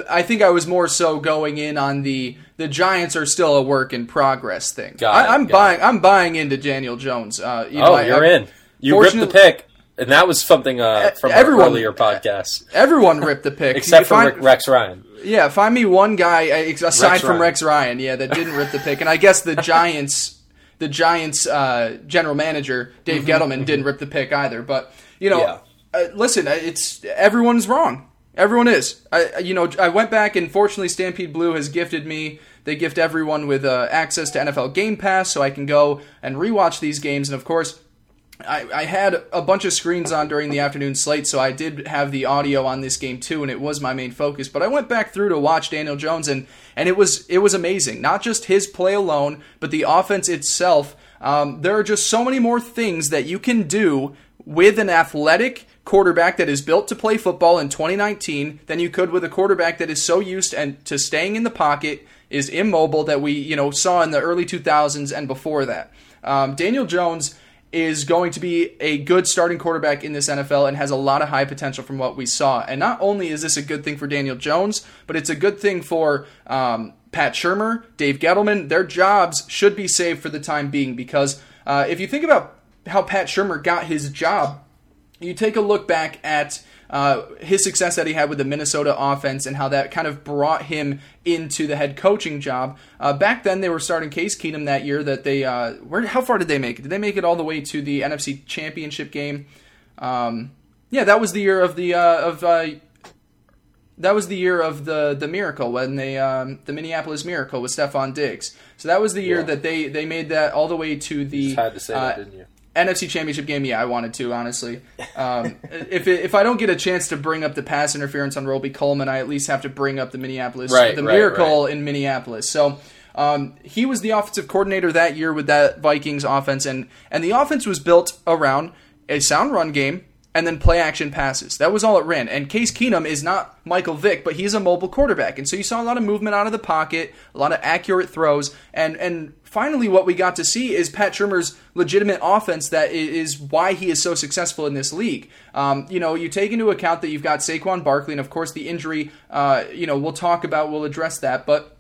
I think I was more so going in on the the Giants are still a work in progress thing. Got I, I'm got buying. I'm buying into Daniel Jones. Uh, you know, Oh, I- you're I- in. You ripped the pick, and that was something uh, from everyone- our earlier podcast, Everyone ripped the pick except for Find- Rex Ryan. Yeah, find me one guy aside Rex from Ryan. Rex Ryan, yeah, that didn't rip the pick. And I guess the Giants, the Giants uh, general manager Dave Gettleman didn't rip the pick either. But you know, Mm-hmm, Yeah. uh, listen, uh, it's everyone's wrong. Everyone is. I, I- you know, I went back and fortunately, Stampede Blue has gifted me. They gift everyone with uh, access to NFL Game Pass, so I can go and rewatch these games. And of course, I, I had a bunch of screens on during the afternoon slate, so I did have the audio on this game too, and it was my main focus. But I went back through to watch Daniel Jones, and and it was it was amazing. Not just his play alone, but the offense itself. Um, there are just so many more things that you can do with an athletic quarterback that is built to play football in 2019 than you could with a quarterback that is so used and to staying in the pocket is immobile that we you know saw in the early 2000s and before that. Um, Daniel Jones is going to be a good starting quarterback in this NFL and has a lot of high potential from what we saw. And not only is this a good thing for Daniel Jones, but it's a good thing for um, Pat Shurmur, Dave Gettleman. Their jobs should be saved for the time being because uh, if you think about how Pat Shurmur got his job, you take a look back at uh, his success that he had with the Minnesota offense and how that kind of brought him into the head coaching job. Uh, back then, they were starting Case Keenum that year. That they uh, where how far did they make it? Did they make it all the way to the NFC Championship game? Um, yeah, that was the year of the uh, of uh, that was the year of the the miracle when they um, the Minneapolis Miracle with Stefon Diggs. So that was the year Yeah. that they they made that all the way to the had to say uh, that, didn't you? NFC Championship game. Yeah, I wanted to honestly. Um, if it, if I don't get a chance to bring up the pass interference on Robey-Coleman, I at least have to bring up the Minneapolis Right, the right, miracle in Minneapolis. So. Um, he was the offensive coordinator that year with that Vikings offense, and and the offense was built around a sound run game and then play action passes. That was all it ran. And Case Keenum is not Michael Vick, but he's a mobile quarterback. And so you saw a lot of movement out of the pocket, a lot of accurate throws, and and finally what we got to see is Pat Shurmur's legitimate offense that is why he is so successful in this league. Um, you know, you take into account that you've got Saquon Barkley, and of course the injury. Uh, you know, we'll talk about, we'll address that, but.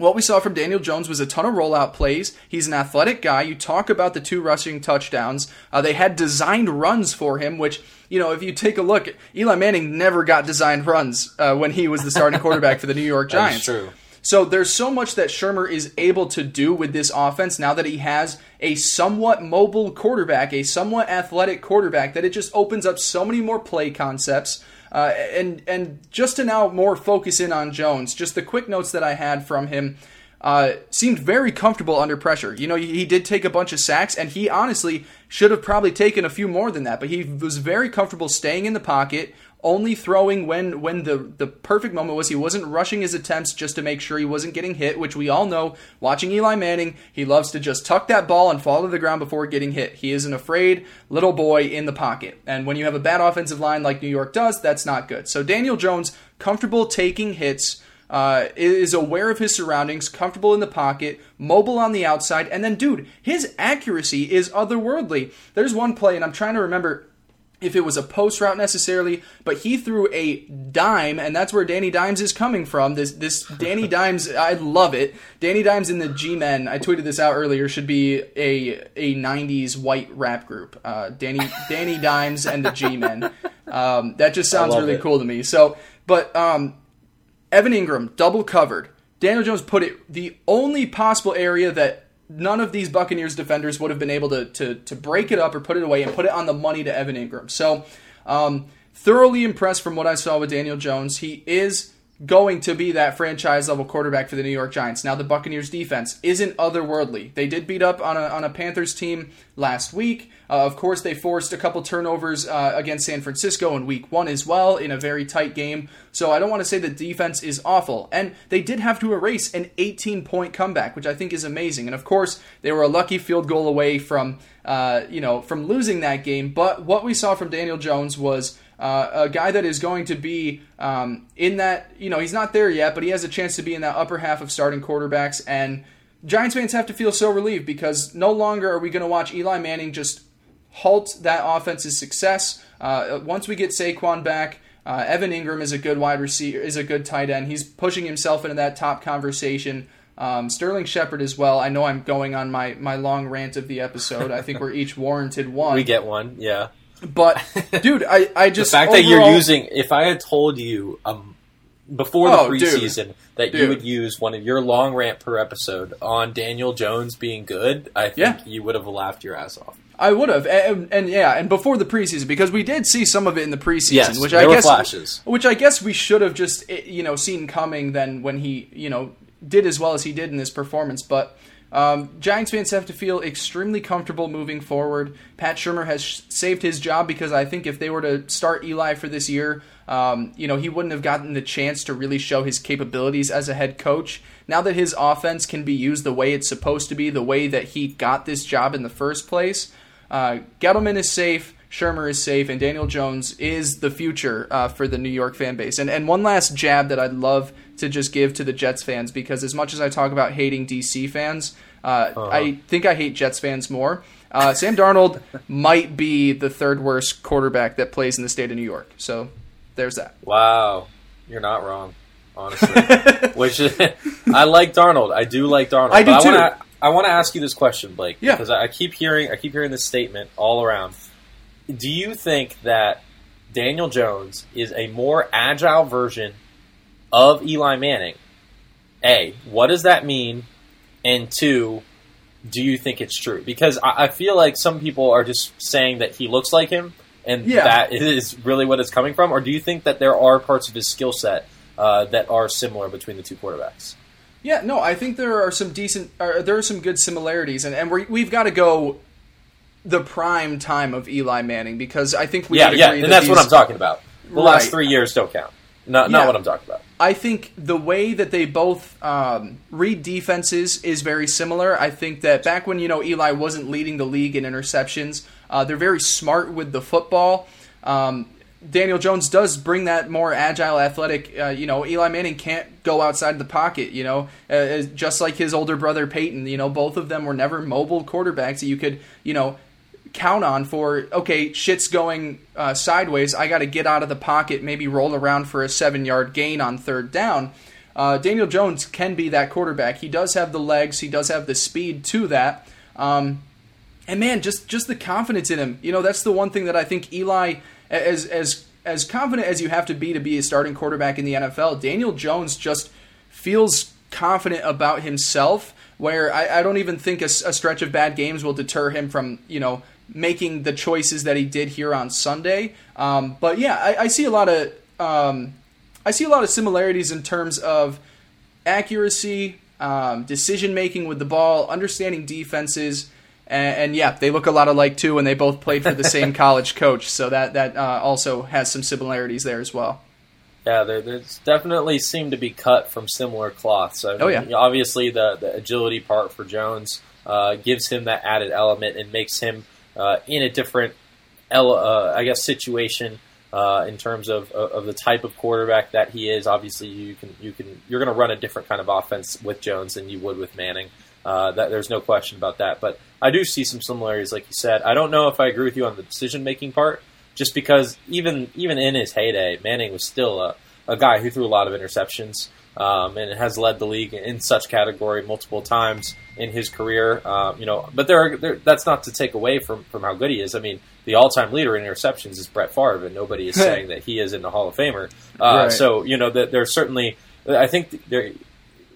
What we saw from Daniel Jones was a ton of rollout plays. He's an athletic guy. You talk about the two rushing touchdowns. Uh, they had designed runs for him, which, you know, if you take a look, Eli Manning never got designed runs uh, when he was the starting quarterback for the New York That's Giants. true. So there's so much that Shurmur is able to do with this offense now that he has a somewhat mobile quarterback, a somewhat athletic quarterback, that it just opens up so many more play concepts. Uh, and and just to now more focus in on Jones, just the quick notes that I had from him uh, seemed very comfortable under pressure. You know, he, he did take a bunch of sacks, and he honestly should have probably taken a few more than that. But he was very comfortable staying in the pocket, only throwing when when the the perfect moment was. He wasn't rushing his attempts just to make sure he wasn't getting hit, which we all know. Watching Eli Manning, he loves to just tuck that ball and fall to the ground before getting hit. He is an afraid little boy in the pocket, and when you have a bad offensive line like New York does, that's not good. So Daniel Jones, comfortable taking hits uh, is aware of his surroundings, comfortable in the pocket, mobile on the outside, and then, dude, his accuracy is otherworldly. There's one play, and I'm trying to remember if it was a post route necessarily, but he threw a dime, and that's where Danny Dimes is coming from. This this Danny Dimes, I love it. Danny Dimes in the G-Men, I tweeted this out earlier, should be a a '90s white rap group. Uh, Danny Danny Dimes and the G-Men. Um, that just sounds really it. cool to me. So, but um, Evan Engram, double covered. Daniel Jones put it the only possible area that none of these Buccaneers defenders would have been able to, to, to break it up or put it away and put it on the money to Evan Engram. So, um, thoroughly impressed from what I saw with Daniel Jones. He is going to be that franchise level quarterback for the New York Giants. Now, the Buccaneers defense isn't otherworldly. They did beat up on a, on a Panthers team last week. Uh, of course, they forced a couple turnovers uh, against San Francisco in week one as well in a very tight game. So I don't want to say the defense is awful. And they did have to erase an 18 point comeback, which I think is amazing. And of course, they were a lucky field goal away from, uh, you know, from losing that game. But what we saw from Daniel Jones was uh, a guy that is going to be um, in that, you know, he's not there yet, but he has a chance to be in that upper half of starting quarterbacks. And Giants fans have to feel so relieved because no longer are we going to watch Eli Manning just halt that offense's success. Uh, once we get Saquon back, uh, Evan Engram is a good wide receiver, is a good tight end. He's pushing himself into that top conversation. Um, Sterling Shepard as well. I know I'm going on my, my long rant of the episode. I think we're each warranted one. We get one, yeah. But dude, I, I The just fact that you're using, if I had told you um, before the Oh, dude. preseason that Dude. you would use one of your long rant per episode on Daniel Jones being good, I think Yeah. you would have laughed your ass off. I would have, and, and yeah, and before the preseason because we did see some of it in the preseason, Yes, which I guess flashes. which I guess we should have just eh, you know seen coming then when he you know did as well as he did in this performance. But um, Giants fans have to feel extremely comfortable moving forward. Pat Shurmur has sh- saved his job because I think if they were to start Eli for this year, um, you know he wouldn't have gotten the chance to really show his capabilities as a head coach. Now that his offense can be used the way it's supposed to be, the way that he got this job in the first place. Uh, Gettleman is safe, Shurmur is safe, and Daniel Jones is the future uh, for the New York fan base. And and one last jab that I'd love to just give to the Jets fans because as much as I talk about hating DC fans, uh, I think I hate Jets fans more. Uh, Sam Darnold might be the third worst quarterback that plays in the state of New York. So there's that. Wow, you're not wrong, honestly. Which I like Darnold. I do like Darnold. I do but too. I want to. I want to ask you this question, Blake, Yeah. because I keep hearing I keep hearing this statement all around. Do you think that Daniel Jones is a more agile version of Eli Manning, A, what does that mean? And two, do you think it's true? Because I, I feel like some people are just saying that he looks like him, and Yeah. that is really what it's coming from. Or do you think that there are parts of his skill set uh, that are similar between the two quarterbacks? Yeah, no, I think there are some decent, uh, there are some good similarities, and, and we're, we've got to go the prime time of Eli Manning because I think we yeah, yeah, and that that's what I'm talking about. The Right. last three years don't count. Not, Yeah. not what I'm talking about. I think the way that they both um, read defenses is very similar. I think that back when you know Eli wasn't leading the league in interceptions, uh, they're very smart with the football. Um, Daniel Jones does bring that more agile, athletic. Uh, you know, Eli Manning can't go outside the pocket. You know, uh, just like his older brother Peyton. You know, both of them were never mobile quarterbacks that you could, you know, count on for okay shit's going uh, sideways. I got to get out of the pocket maybe roll around for a seven yard gain on third down. Uh, daniel jones can be that quarterback. He does have the legs. He does have the speed to that. Um, and man just just the confidence in him. You know that's the one thing that i think eli as as as confident as you have to be to be a starting quarterback in the nfl daniel jones just feels confident about himself where I, I don't even think a stretch of bad games will deter him from you know making the choices that he did here on Sunday. Um, but yeah, I, I see a lot of um, I see a lot of similarities in terms of accuracy, um, decision making with the ball, understanding defenses. And, and yeah, they look a lot alike too, and they both played for the same college coach, so that that uh, also has some similarities there as well. Yeah, there's definitely seem to be cut from similar cloths. I Oh, yeah. Obviously, the, the agility part for Jones uh, gives him that added element and makes him uh, in a different, uh, I guess, situation uh, in terms of, of of the type of quarterback that he is. Obviously, you can you can you're going to run a different kind of offense with Jones than you would with Manning. Uh, that there's no question about that. But I do see some similarities, like you said. I don't know if I agree with you on the decision making part just because even even in his heyday, Manning was still a, a guy who threw a lot of interceptions um, and has led the league in such category multiple times in his career. Um, you know, but there, are, there, that's not to take away from from how good he is. I mean, the all-time leader in interceptions is Brett Favre, and nobody is saying that he is in the Hall of Famer. Uh, Right. So you know, that there's certainly. I think they're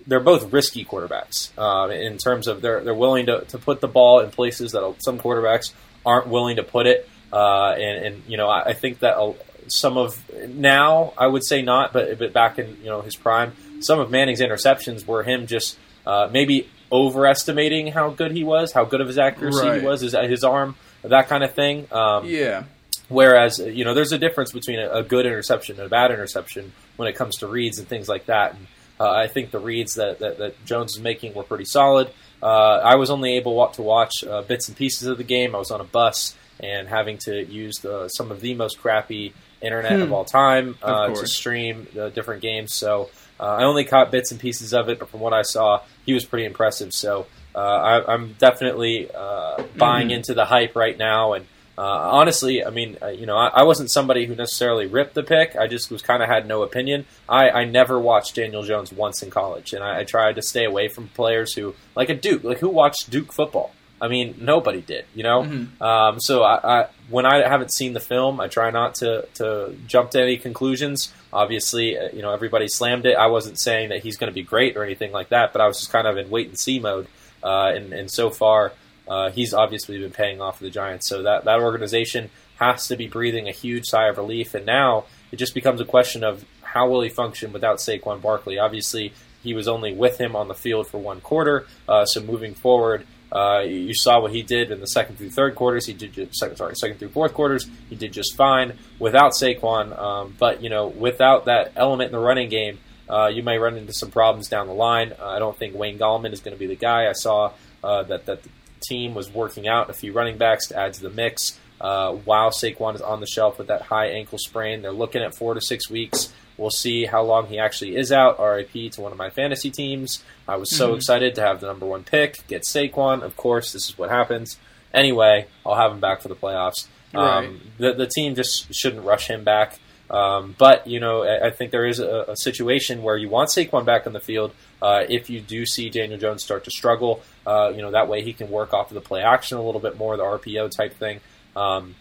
they're both risky quarterbacks um, in terms of they're they're willing to, to put the ball in places that some quarterbacks aren't willing to put it. Uh, and, and you know, I, I think that uh, some of now I would say not, but but back in you know his prime, some of Manning's interceptions were him just uh, maybe overestimating how good he was, how good of his accuracy Right. he was, his, his arm, that kind of thing. Um, Yeah, Whereas, you know, there's a difference between a, a good interception and a bad interception when it comes to reads and things like that. And uh, I think the reads that, that, that Jones was making were pretty solid. Uh, I was only able to watch uh, bits and pieces of the game. I was on a bus and having to use the, some of the most crappy internet of Hmm. all time Of uh, to stream the different games. So uh, I only caught bits and pieces of it, but from what I saw, he was pretty impressive. So uh, I, I'm definitely uh, buying Mhm. into the hype right now. And uh, honestly, I mean, uh, you know, I, I wasn't somebody who necessarily ripped the pick. I just was kind of had no opinion. I, I never watched Daniel Jones once in college, and I, I tried to stay away from players who, like a Duke, like who watched Duke football. I mean, nobody did, you know. Mhm. Um, so I, I, when I haven't seen the film, I try not to to jump to any conclusions. Obviously, uh, you know, everybody slammed it. I wasn't saying that he's going to be great or anything like that, but I was just kind of in wait and see mode. Uh, and, and so far, uh, he's obviously been paying off for the Giants. So that, that organization has to be breathing a huge sigh of relief. And now it just becomes a question of how will he function without Saquon Barkley. Obviously, he was only with him on the field for one quarter. Uh, so moving forward, uh, you saw what he did in the second through third quarters. He did just, second, sorry, second through fourth quarters. He did just fine without Saquon. Um, but you know, without that element in the running game, uh, you may run into some problems down the line. Uh, I don't think Wayne Gallman is going to be the guy. I saw uh, that that the team was working out a few running backs to add to the mix. Uh, while Saquon is on the shelf with that high ankle sprain, they're looking at four to six weeks. We'll see how long he actually is out. RIP to one of my fantasy teams. I was so Mhm. excited to have the number one pick, get Saquon. Of course, this is what happens. Anyway, I'll have him back for the playoffs. Right. Um, the the team just shouldn't rush him back. Um, but you know, I, I think there is a, a situation where you want Saquon back on the field. Uh, if you do see Daniel Jones start to struggle, uh, you know that way he can work off of the play action a little bit more, the RPO type thing. Um,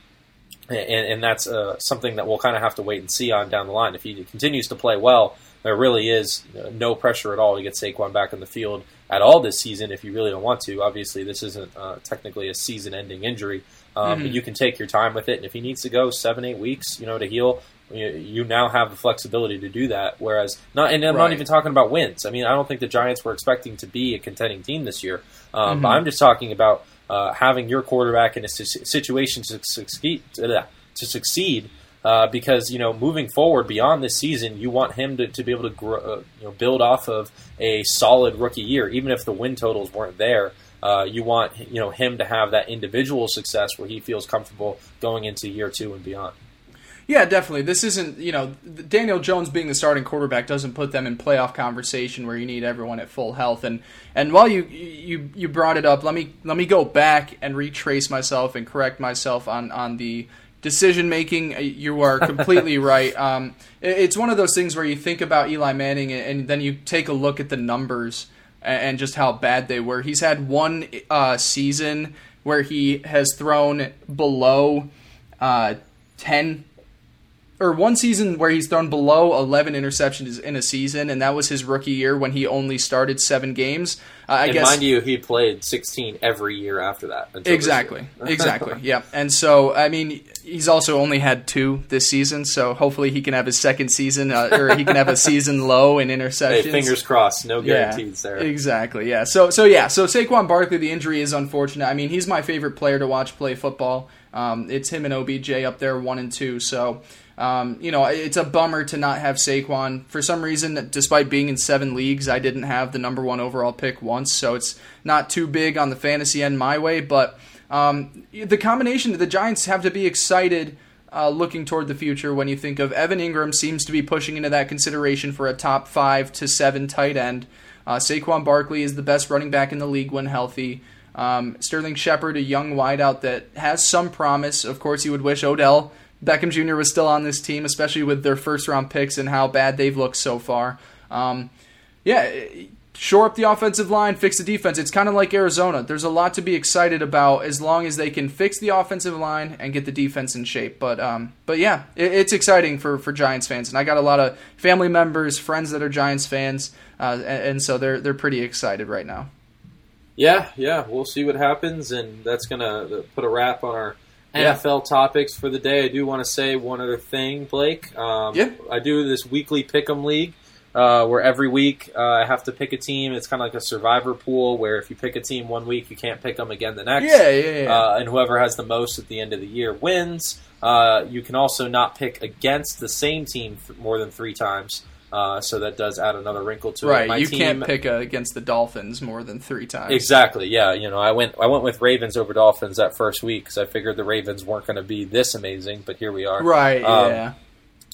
and, and that's uh, something that we'll kind of have to wait and see on down the line. If he continues to play well, there really is uh, no pressure at all to get Saquon back in the field at all this season. If you really don't want to, obviously this isn't uh, technically a season-ending injury, um, Mhm. but you can take your time with it. And if he needs to go seven, eight weeks, you know, to heal, you, you now have the flexibility to do that. Whereas not, and I'm Right. not even talking about wins. I mean, I don't think the Giants were expecting to be a contending team this year. Um, But Mhm. I'm just talking about uh, having your quarterback in a situation to succeed. To succeed uh, because you know moving forward beyond this season, you want him to, to be able to grow, uh, you know build off of a solid rookie year, even if the win totals weren't there. Uh, you want you know him to have that individual success where he feels comfortable going into year two and beyond. Yeah, definitely. This isn't, you know, Daniel Jones being the starting quarterback doesn't put them in playoff conversation where you need everyone at full health. And and while you you you brought it up, let me let me go back and retrace myself and correct myself on on the decision making. You are completely right. Um, it- it's one of those things where you think about Eli Manning and, then you take a look at the numbers and, and just how bad they were. He's had one uh, season where he has thrown below uh, ten or one season where he's thrown below 11 interceptions in a season, and that was his rookie year when he only started seven games. Uh, I and guess mind you, he played 16 every year after that. exactly, exactly, yeah. And so, I mean, he's also only had two this season, so hopefully he can have his second season, uh, or he can have a season low in interceptions. hey, fingers crossed. No Yeah, guarantees there. Exactly. Yeah. So so yeah. So Saquon Barkley, the injury is unfortunate. I mean, he's my favorite player to watch play football. Um, it's him and OBJ up there, one and two. So. Um, you know, it's a bummer to not have Saquon. For some reason, despite being in seven leagues, I didn't have the number one overall pick once, so it's not too big on the fantasy end my way. But um, the combination, the Giants have to be excited uh, looking toward the future when you think of Evan Engram seems to be pushing into that consideration for a top five to seven tight end. Uh, Saquon Barkley is the best running back in the league when healthy. Um, Sterling Shepard, a young wideout that has some promise. Of course, you would wish Odell Beckham Jr. was still on this team, especially with their first round picks and how bad they've looked so far. Um, yeah, shore up the offensive line, fix the defense. It's kind of like Arizona. There's a lot to be excited about as long as they can fix the offensive line and get the defense in shape. But um, but yeah, it, it's exciting for, for Giants fans, and I got a lot of family members, friends that are Giants fans, uh, and, and so they're they're pretty excited right now. Yeah, yeah, we'll see what happens, and that's gonna put a wrap on our Yeah. NFL topics for the day. I do want to say one other thing, Blake. Um, Yeah. I do this weekly pick'em league. Uh, where every week uh, I have to pick a team. It's kind of like a survivor pool where if you pick a team one week, you can't pick them again the next. Yeah, yeah, yeah. Uh, and whoever has the most at the end of the year wins. Uh, you can also not pick against the same team th- more than three times. Uh, so that does add another wrinkle to it. right, you team, can't pick uh, against the Dolphins more than three times. Exactly. Yeah. You know, I went I went with Ravens over Dolphins that first week because I figured the Ravens weren't going to be this amazing, but here we are. Right. Um, yeah.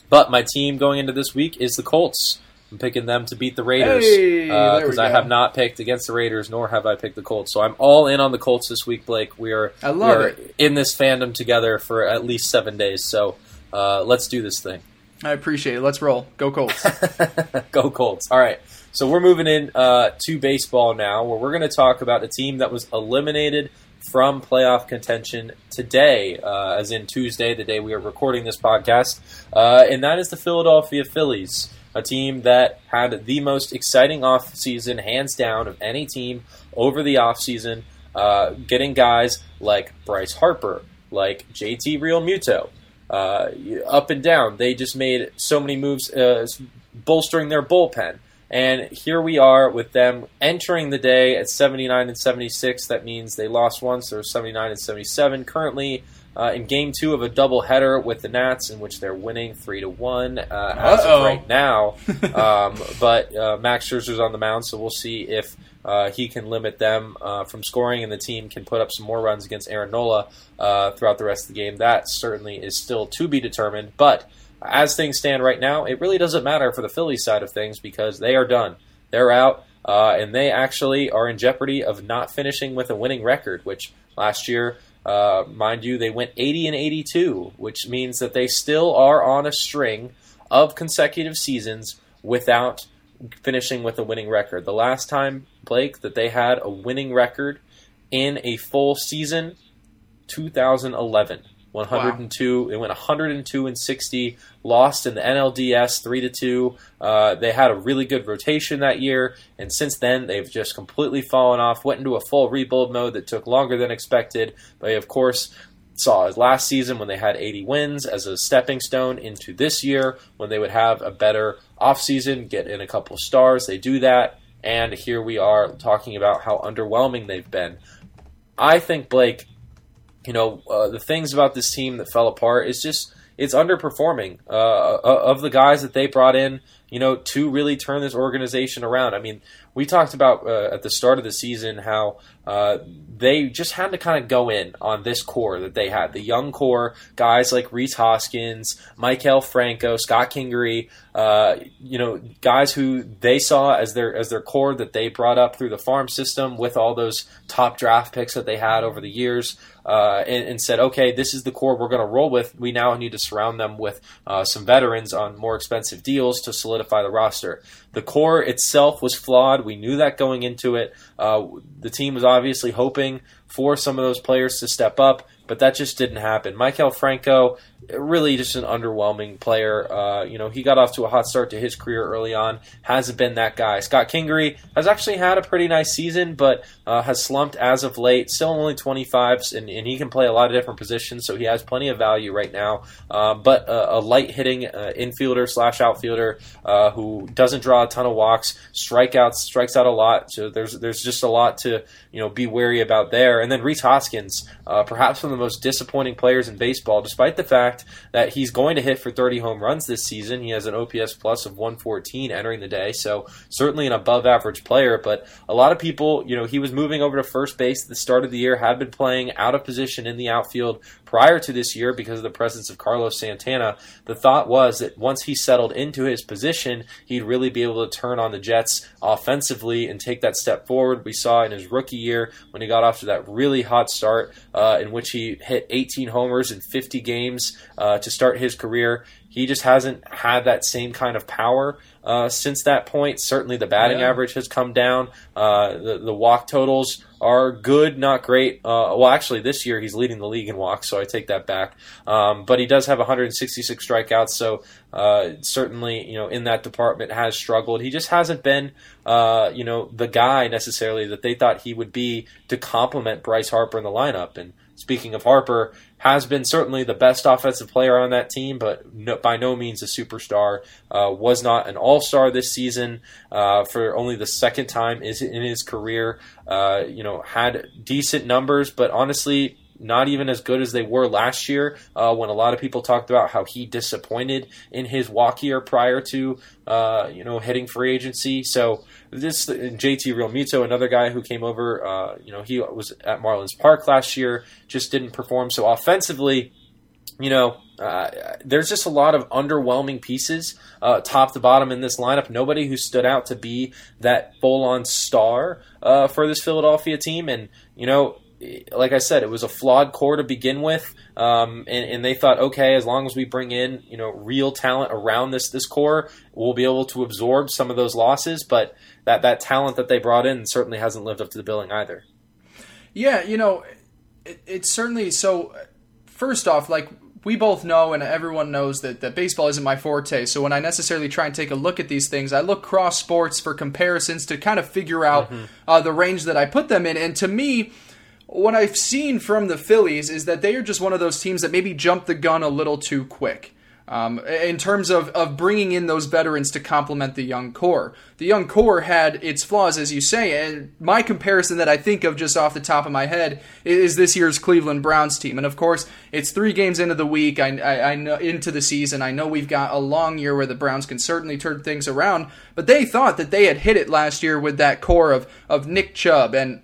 But my team going into this week is the Colts. I'm picking them to beat the Raiders Hey, there we because I have not picked against the Raiders, nor have I picked the Colts. So I'm all in on the Colts this week, Blake. We are I love we are it. in this fandom together for at least seven days. So uh, let's do this thing. I appreciate it. Let's roll. Go Colts. Go Colts. All right. So we're moving in uh, to baseball now, where we're going to talk about a team that was eliminated from playoff contention today, uh, as in Tuesday, the day we are recording this podcast, uh, and that is the Philadelphia Phillies, a team that had the most exciting offseason, hands down, of any team over the offseason, uh, getting guys like Bryce Harper, like JT Realmuto, uh, up and down. They just made so many moves, uh, bolstering their bullpen. And here we are with them entering the day at 79 and 76. That means they lost once. They're 79 and 77. Currently uh, in game two of a doubleheader with the Nats, in which they're winning three to one uh, as of right now. um, but uh, Max Scherzer's on the mound, so we'll see if uh, he can limit them uh, from scoring, and the team can put up some more runs against Aaron Nola uh, throughout the rest of the game. That certainly is still to be determined, but as things stand right now, it really doesn't matter for the Phillies side of things because they are done. They're out, uh, and they actually are in jeopardy of not finishing with a winning record, which last year, uh, mind you, they went 80 and 82, which means that they still are on a string of consecutive seasons without finishing with a winning record. The last time, Blake, that they had a winning record in a full season, 2011. 102. Wow. They went 102 and 60. Lost in the NLDS three to two. Uh, they had a really good rotation that year, and since then they've just completely fallen off. Went into a full rebuild mode that took longer than expected. But of course, saw last season when they had 80 wins as a stepping stone into this year when they would have a better offseason, get in a couple stars. They do that, and here we are talking about how underwhelming they've been. I think Blake you know, uh, the things about this team that fell apart is just it's underperforming uh, uh, of the guys that they brought in. You know, to really turn this organization around. I mean, we talked about uh, at the start of the season how uh, they just had to kind of go in on this core that they had the young core guys like Rhys Hoskins, Maikel Franco, Scott Kingery, uh, you know guys who they saw as their as their core that they brought up through the farm system with all those top draft picks that they had over the years. Uh, and, and, said, okay, this is the core we're going to roll with. We now need to surround them with uh, some veterans on more expensive deals to solidify the roster. The core itself was flawed. We knew that going into it. Uh, the team was obviously hoping for some of those players to step up, but that just didn't happen. Maikel Franco, really just an underwhelming player. Uh, you know, he got off to a hot start to his career early on. Hasn't been that guy. Scott Kingery has actually had a pretty nice season, but uh, has slumped as of late. Still only 25s, and, and, he can play a lot of different positions, so he has plenty of value right now. Uh, but a light hitting uh, infielder slash outfielder uh, who doesn't draw a ton of walks, strikeouts, strikes out a lot. So there's there's just a lot to you know be wary about there. And then Rhys Hoskins, uh, perhaps one of the most disappointing players in baseball, despite the fact fact that he's going to hit for 30 home runs this season. He has an OPS plus of 114 entering the day, so certainly an above average player. But a lot of people, you know, he was moving over to first base at the start of the year, had been playing out of position in the outfield prior to this year because of the presence of Carlos Santana. The thought was that once he settled into his position, he'd really be able to turn on the Jets offensively and take that step forward. We saw in his rookie year when he got off to that really hot start uh, in which he hit 18 homers in 50 games uh, to start his career. He just hasn't had that same kind of power uh, since that point. Certainly, the batting yeah. average has come down. Uh, the, the walk totals are good, not great. Uh, well, actually, this year he's leading the league in walks, so I take that back. Um, but he does have 166 strikeouts, so uh, certainly, you know, in that department has struggled. He just hasn't been, uh, you know, the guy necessarily that they thought he would be to complement Bryce Harper in the lineup. And speaking of Harper, has been certainly the best offensive player on that team, but no, by no means a superstar. Uh, was not an all star this season uh, for only the second time is in his career. Uh, you know, had decent numbers, but honestly, not even as good as they were last year uh, when a lot of people talked about how he disappointed in his walk year prior to uh, you know hitting free agency. So this JT Realmuto, another guy who came over, uh, you know he was at Marlins Park last year, just didn't perform. So offensively, you know, uh, there's just a lot of underwhelming pieces, uh, top to bottom in this lineup. Nobody who stood out to be that full-on star uh, for this Philadelphia team, and you know, like I said, it was a flawed core to begin with, um, and, and, they thought, okay, as long as we bring in you know real talent around this this core, we'll be able to absorb some of those losses. But that that talent that they brought in certainly hasn't lived up to the billing either. Yeah, you know, it, it's certainly so. First off, like we both know and everyone knows that, that baseball isn't my forte. So when I necessarily try and take a look at these things, I look cross sports for comparisons to kind of figure out mm-hmm. uh, the range that I put them in. And to me, what I've seen from the Phillies is that they are just one of those teams that maybe jumped the gun a little too quick. Um, in terms of, of bringing in those veterans to complement the young core. The young core had its flaws, as you say, and my comparison that I think of just off the top of my head is this year's Cleveland Browns team. And of course, it's three games into the week, I, I, I know into the season. I know we've got a long year where the Browns can certainly turn things around, but they thought that they had hit it last year with that core of, of Nick Chubb and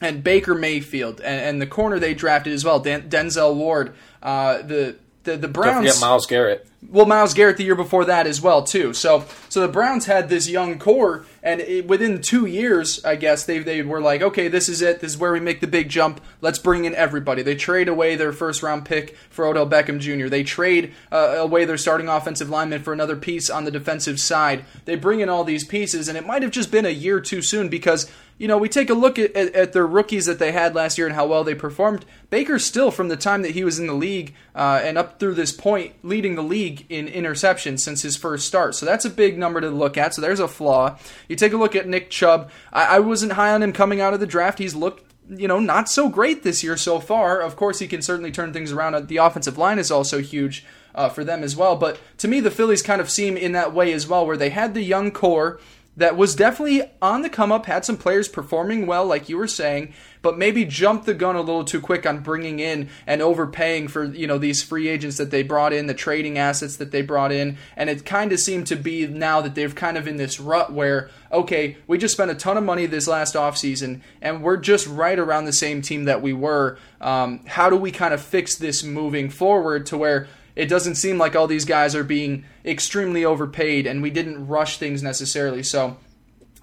and Baker Mayfield and, and the corner they drafted as well, Dan, Denzel Ward. Uh, the the the Browns. Don't forget Garrett. well, Myles Garrett the year before that as well too. So so the Browns had this young core, and it, within two years, I guess they they were like, okay, this is it. This is where we make the big jump. Let's bring in everybody. They trade away their first round pick for Odell Beckham Jr. They trade uh, away their starting offensive lineman for another piece on the defensive side. They bring in all these pieces, and it might have just been a year too soon because you know, we take a look at, at, at, their rookies that they had last year and how well they performed. Baker still, from the time that he was in the league uh, and up through this point, leading the league in interceptions since his first start. So that's a big number to look at. So there's a flaw. You take a look at Nick Chubb. I, I wasn't high on him coming out of the draft. He's looked you know, not so great this year so far. Of course, he can certainly turn things around. The offensive line is also huge uh, for them as well. But to me, the Phillies kind of seem in that way as well, where they had the young core that was definitely on the come up, had some players performing well, like you were saying, but maybe jumped the gun a little too quick on bringing in and overpaying for you know these free agents that they brought in, the trading assets that they brought in, and it kind of seemed to be now that they've kind of in this rut where okay, we just spent a ton of money this last offseason and we're just right around the same team that we were. Um, how do we kind of fix this moving forward to where it doesn't seem like all these guys are being extremely overpaid and we didn't rush things necessarily. So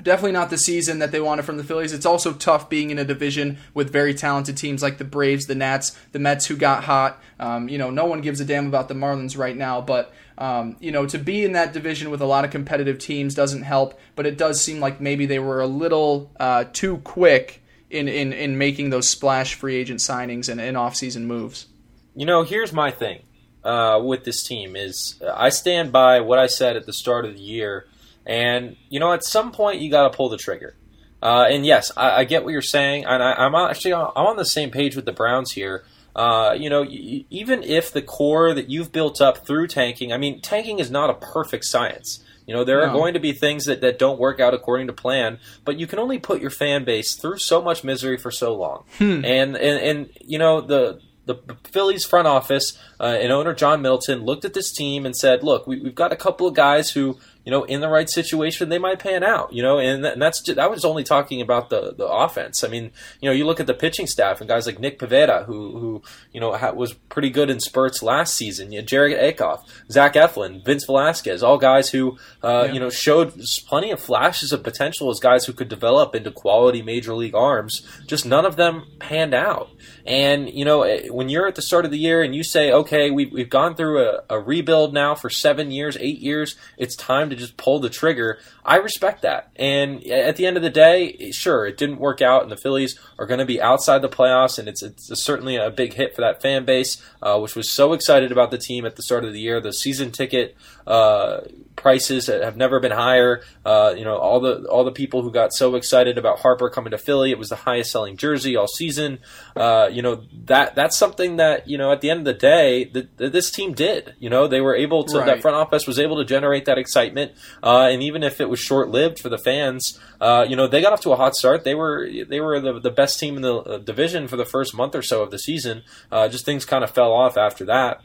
definitely not the season that they wanted from the Phillies. It's also tough being in a division with very talented teams like the Braves, the Nats, the Mets who got hot. Um, you know, no one gives a damn about the Marlins right now, but um, you know, to be in that division with a lot of competitive teams doesn't help. But it does seem like maybe they were a little uh, too quick in, in in making those splash free agent signings and, and off season moves. You know, here's my thing uh, with this team is I stand by what I said at the start of the year, and you know at some point you got to pull the trigger. Uh, and yes, I, I, get what you're saying, and I, am actually I'm on the same page with the Browns here. Uh, you know, y- even if the core that you've built up through tanking, I mean, tanking is not a perfect science. You know, there no. are going to be things that, that don't work out according to plan, but you can only put your fan base through so much misery for so long. Hmm. And, and and you know, the the Phillies front office uh, and owner John Middleton looked at this team and said, "Look, we, have got a couple of guys who you know, in the right situation, they might pan out. You know, and, and that's just, I was only talking about the the offense. I mean, you know, you look at the pitching staff and guys like Nick Pivetta, who who you know ha- was pretty good in spurts last season. You know, Jerad Eickhoff, Zach Eflin, Vince Velasquez, all guys who uh, yeah. you know showed plenty of flashes of potential as guys who could develop into quality major league arms. Just none of them panned out. And you know, eh, when you're at the start of the year and you say, okay, we've we've gone through a, a rebuild now for seven years, eight years, it's time to just pull the trigger. I respect that. And at the end of the day, sure, it didn't work out, and the Phillies are going to be outside the playoffs, and it's, it's certainly a big hit for that fan base, uh, which was so excited about the team at the start of the year. The season ticket uh, prices have never been higher. Uh, you know, all the all the people who got so excited about Harper coming to Philly, it was the highest selling jersey all season. Uh, you know that that's something that you know at the end of the day that, this team did. You know, they were able to right. that front office was able to generate that excitement, uh, and even if it was short lived for the fans, uh, you know they got off to a hot start. They were they were the, the best team in the uh, division for the first month or so of the season. just things kind of fell off after that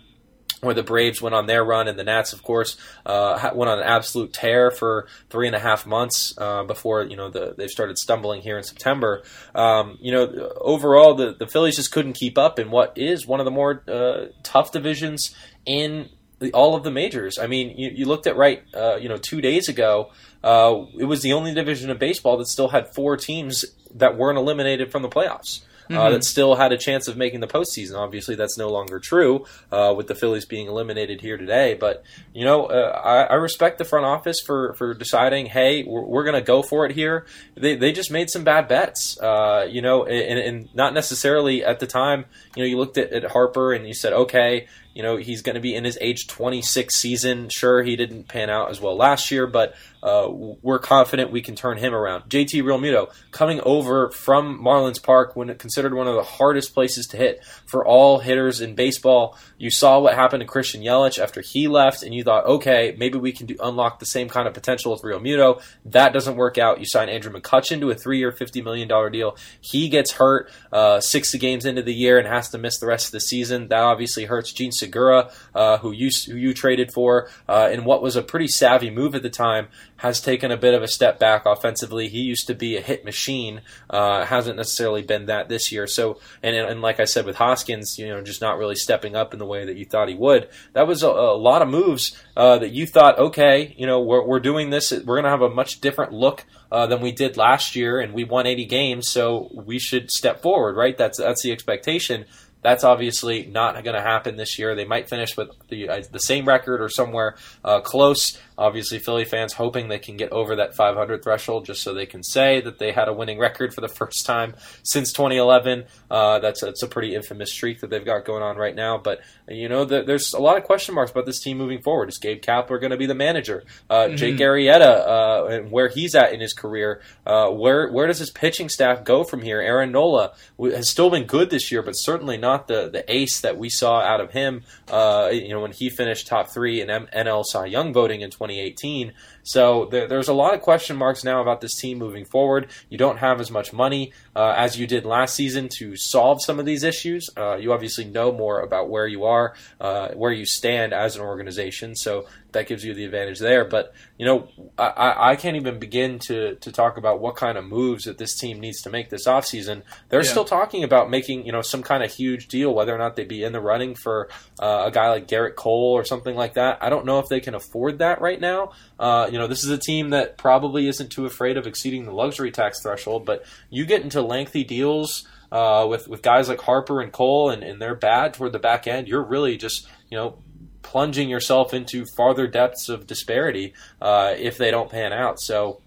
where the Braves went on their run, and the Nats, of course, uh, went on an absolute tear for three and a half months uh, before you know the, they started stumbling here in September. Um, you know, overall, the the Phillies just couldn't keep up in what is one of the more uh, tough divisions in the, all of the majors. I mean, you, you looked at right, uh, you know, two days ago, uh, it was the only division of baseball that still had four teams that weren't eliminated from the playoffs uh, mm-hmm. uh, that still had a chance of making the postseason. Obviously, that's no longer true uh, with the Phillies being eliminated here today. But you know, uh, I, I, respect the front office for for deciding, hey, we're, we're going to go for it here. They, they just made some bad bets, uh, you know, and, and, not necessarily at the time. You know, you looked at, at Harper and you said, okay, you know, he's going to be in his age 26 season. Sure, he didn't pan out as well last year, but uh, we're confident we can turn him around. JT Realmuto coming over from Marlins Park when considered one of the hardest places to hit for all hitters in baseball. You saw what happened to Christian Yelich after he left, and you thought, okay, maybe we can do, unlock the same kind of potential with Realmuto. That doesn't work out. You sign Andrew McCutchen to a three-year, $50 million deal. He gets hurt uh, 60 games into the year and has to miss the rest of the season. That obviously hurts. Jean Segura, uh, who you who you traded for, uh, in what was a pretty savvy move at the time, has taken a bit of a step back offensively. He used to be a hit machine, uh, hasn't necessarily been that this year. So, and and like I said with Hoskins, you know, just not really stepping up in the way that you thought he would. That was a, a lot of moves uh, that you thought, okay, you know, we're we're doing this. We're going to have a much different look uh, than we did last year, and we won 80 games, so we should step forward, right? That's that's the expectation. That's obviously not going to happen this year. They might finish with the uh, the same record or somewhere uh, close. Obviously, Philly fans hoping they can get over that 500 threshold just so they can say that they had a winning record for the first time since 2011. Uh, that's that's a pretty infamous streak that they've got going on right now. But you know, the, there's a lot of question marks about this team moving forward. Is Gabe Kapler going to be the manager? Uh, mm-hmm. Jake Arrieta uh, and where he's at in his career. Uh, where where does his pitching staff go from here? Aaron Nola has still been good this year, but certainly not the the ace that we saw out of him. Uh, you know, when he finished top three in M- NL Cy Young voting in 20. 2018. So there, there's a lot of question marks now about this team moving forward. You don't have as much money uh, as you did last season to solve some of these issues. Uh, you obviously know more about where you are, uh, where you stand as an organization. So that gives you the advantage there. But you know, I, I can't even begin to to talk about what kind of moves that this team needs to make this offseason. They're yeah. still talking about making you know some kind of huge deal, whether or not they'd be in the running for uh, a guy like Gerrit Cole or something like that. I don't know if they can afford that right now. Uh, you know, this is a team that probably isn't too afraid of exceeding the luxury tax threshold, but you get into lengthy deals. Uh, with with guys like Harper and Cole, and, and they're bad toward the back end. You're really just you know plunging yourself into farther depths of disparity uh, if they don't pan out. So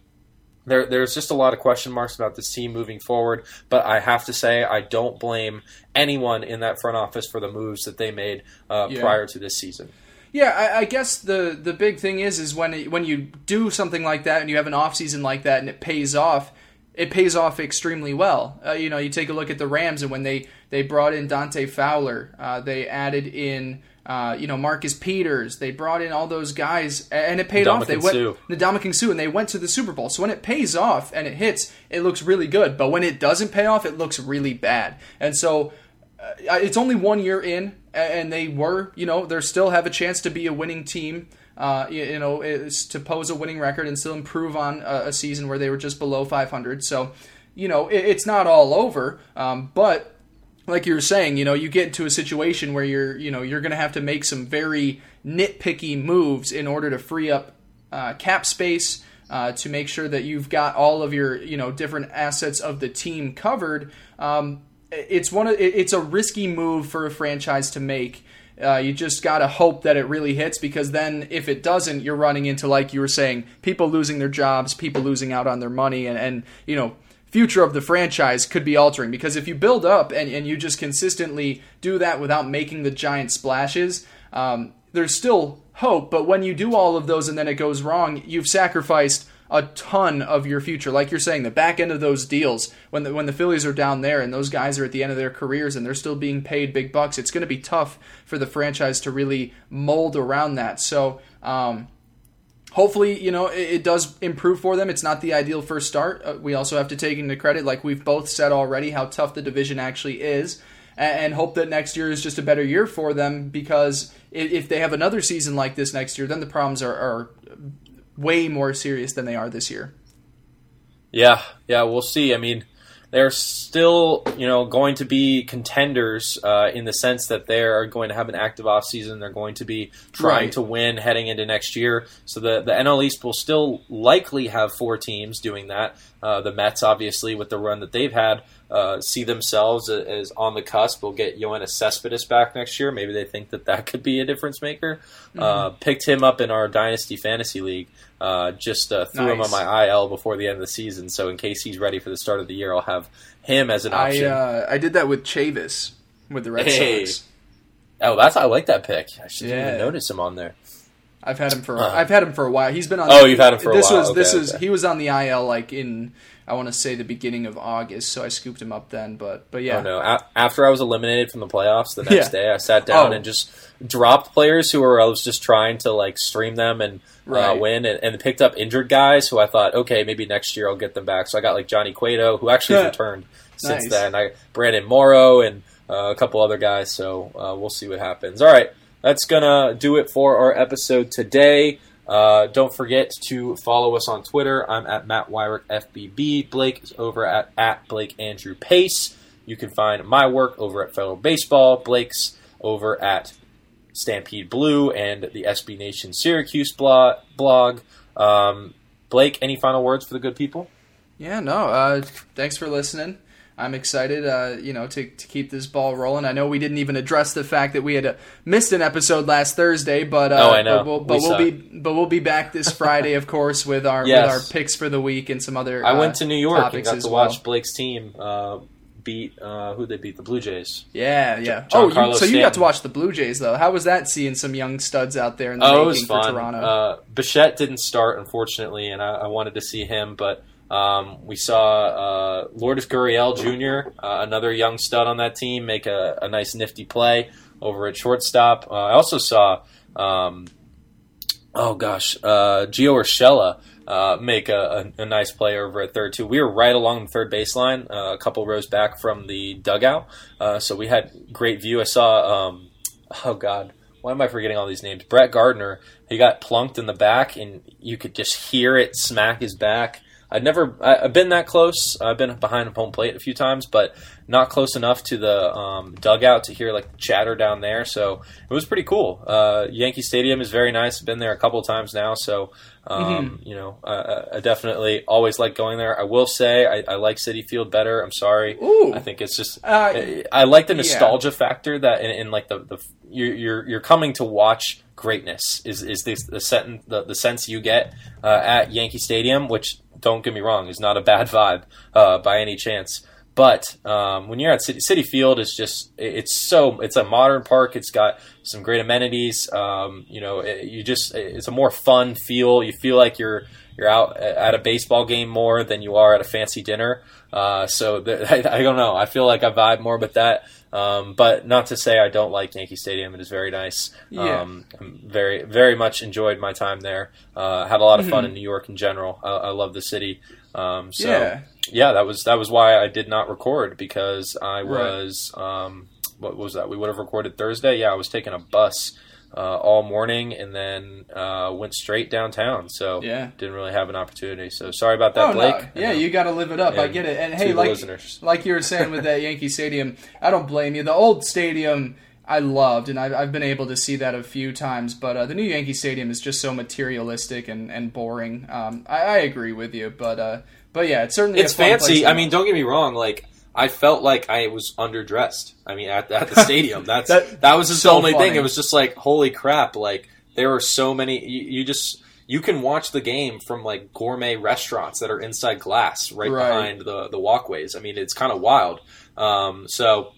there, there's just a lot of question marks about this team moving forward. But I have to say, I don't blame anyone in that front office for the moves that they made uh, yeah. prior to this season. Yeah, I, I, guess the the big thing is is when it, when you do something like that and you have an off season like that and it pays off, it pays off extremely well. Uh, you know, you take a look at the Rams and when they they brought in Dante Fowler, uh, they added in uh, you know, Marcus Peters. They brought in all those guys, and it paid off. They went Ndamukong Suh, and they went to the Super Bowl. So when it pays off and it hits, it looks really good. But when it doesn't pay off, it looks really bad. And so uh, it's only one year in, and they were, you know, they still have a chance to be a winning team. Uh, you, you, know, to pose a winning record and still improve on a, a, season where they were just below 500. So, you know, it, it's not all over. Um, but like you were saying, you know, you get into a situation where you're, you know, you're going to have to make some very nitpicky moves in order to free up uh, cap space uh, to make sure that you've got all of your, you know, different assets of the team covered. Um, it's one of, it's a risky move for a franchise to make. Uh, you just got to hope that it really hits because then if it doesn't, you're running into, like you were saying, people losing their jobs, people losing out on their money, and, and you know, future of the franchise could be altering because if you build up and, and you just consistently do that without making the giant splashes, um, there's still hope. But when you do all of those and then it goes wrong, you've sacrificed a ton of your future. Like you're saying, the back end of those deals, when the, when the Phillies are down there and those guys are at the end of their careers and they're still being paid big bucks, it's going to be tough for the franchise to really mold around that. So, um, hopefully, you know, it, it, does improve for them. It's not the ideal first start. Uh, we also have to take into credit, like we've both said already, how tough the division actually is, and, hope that next year is just a better year for them because if, if they have another season like this next year, then the problems are, are way more serious than they are this year. Yeah, yeah, we'll see. I mean, they're still, you know, going to be contenders uh, in the sense that they are going to have an active offseason. They're going to be trying right. to win heading into next year. So the, the NL East will still likely have four teams doing that. Uh, the Mets, obviously, with the run that they've had, uh, see themselves as on the cusp. We'll get Yoenis Cespedes back next year. Maybe they think that that could be a difference maker. Mm-hmm. Uh, picked him up in our Dynasty Fantasy League. Uh, just uh, threw nice. him on my IL before the end of the season, so in case he's ready for the start of the year, I'll have him as an option. I, uh, I did that with Chavis with the Red hey. Sox. Oh, that's I like that pick. I should yeah. even notice him on there. I've had him for I've had him for a while. He's been on. Oh, you've had him for this a while. Was, okay, this okay. was he was on the IL like in I want to say the beginning of August, so I scooped him up then. But but yeah. Oh no! A- after I was eliminated from the playoffs, the next yeah. day I sat down oh. and just dropped players who were I was just trying to like stream them and uh, right. uh, win, and, and, picked up injured guys who I thought, okay, maybe next year I'll get them back. So I got like Johnny Cueto, who actually yeah. returned since nice. then. I Brandon Morrow and uh, a couple other guys. So uh, we'll see what happens. All right. That's gonna do it for our episode today. Uh, don't forget to follow us on Twitter. I'm at Matt Wyrick FBB. Blake is over at, at Blake Andrew Pace. You can find my work over at Fellow Baseball. Blake's over at Stampede Blue and the SB Nation Syracuse blog. blog. Um, Blake, any final words for the good people? Yeah, no. Uh, thanks for listening. I'm excited, uh, you know, to, to keep this ball rolling. I know we didn't even address the fact that we had uh, missed an episode last Thursday, but uh, oh, I know. But we'll, but We we'll be but we'll be back this Friday, of course, with our Yes. with our picks for the week and some other. I uh, went to New York and got to well. watch Blake's team uh, beat uh, who they beat the Blue Jays. Yeah, yeah. John oh, you, so you got to watch the Blue Jays though. How was that seeing some young studs out there in the Oh, it making was for. Toronto? Uh, Bichette didn't start, unfortunately, and I, I wanted to see him, but um, we saw uh, Lourdes Gurriel Jr., uh, another young stud on that team, make a, a nice nifty play over at shortstop. Uh, I also saw, um, oh gosh, uh, Gio Urshela uh, make a, a, a nice play over at third too. We were right along the third baseline, uh, a couple rows back from the dugout, uh, so we had great view. I saw, um, oh god, why am I forgetting all these names? Brett Gardner, he got plunked in the back, and you could just hear it smack his back. I'd never, I, I've been that close. I've been behind home plate a few times, but not close enough to the um, dugout to hear like chatter down there. So it was pretty cool. Uh, Yankee Stadium is very nice. Been there a couple times now, so um, you know, uh, I definitely always like going there. I will say I, I like Citi Field better. I'm sorry. Ooh. I think it's just Uh, I- I like the yeah. nostalgia factor that in, in like the, the you're, you're you're coming to watch greatness is is this the sentence the, the sense you get uh, at Yankee Stadium, which don't get me wrong is not a bad vibe uh, by any chance. But um, when you're at Citi, Citi Field, it's just it's so it's a modern park. It's got some great amenities. Um, you know, it, you just it's a more fun feel. You feel like you're you're out at a baseball game more than you are at a fancy dinner. Uh, so I, I don't know. I feel like I vibe more with that. Um, but not to say I don't like Yankee Stadium. It is very nice. Yeah. Um, I'm very very much enjoyed my time there. Uh, had a lot of fun Mhm. in New York in general. I, I love the city. Um, so yeah. yeah, that was that was why I did not record because I Right. was um, what was that? We would have recorded Thursday. Yeah, I was taking a bus uh, all morning and then uh, went straight downtown. So Yeah. didn't really have an opportunity. So sorry about that, oh, Blake. No. Yeah, you got to live it up. I get it. And hey, like listeners. like you were saying with that Yankee Stadium, I don't blame you. The old stadium I loved, and I've, I've been able to see that a few times. But uh, the new Yankee Stadium is just so materialistic and, and boring. Um, I, I agree with you, but uh, but yeah, it's certainly it's a fun place fancy. I mean, don't get me wrong. Like I felt like I was underdressed. I mean, at, at the stadium. That's That- that, was just so the only funny. thing. It was just like, holy crap! Like there were so many. You, you just you can watch the game from like gourmet restaurants that are inside glass, right, Right. behind the the walkways. I mean, it's kind of wild. Um, so.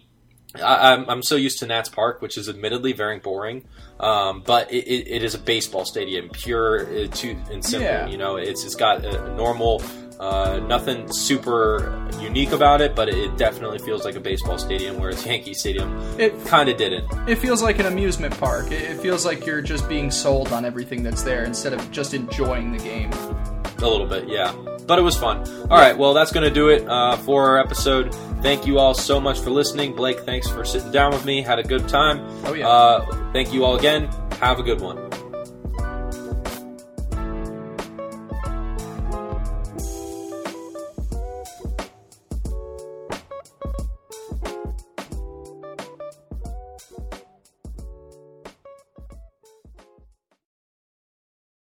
I, I'm, I'm so used to Nats Park, which is admittedly very boring, um, but it, it, it is a baseball stadium, pure uh, to and simple. Yeah. You know, it's it's got a normal, uh, nothing super unique about it, but it definitely feels like a baseball stadium. Whereas Yankee Stadium It kind of didn't. it feels like an amusement park. It, feels like you're just being sold on everything that's there instead of just enjoying the game. A little bit, yeah. But it was fun. All right, well, that's going to do it uh, for our episode. Thank you all so much for listening. Blake, thanks for sitting down with me. Had a good time. Oh, yeah. Uh, thank you all again. Have a good one.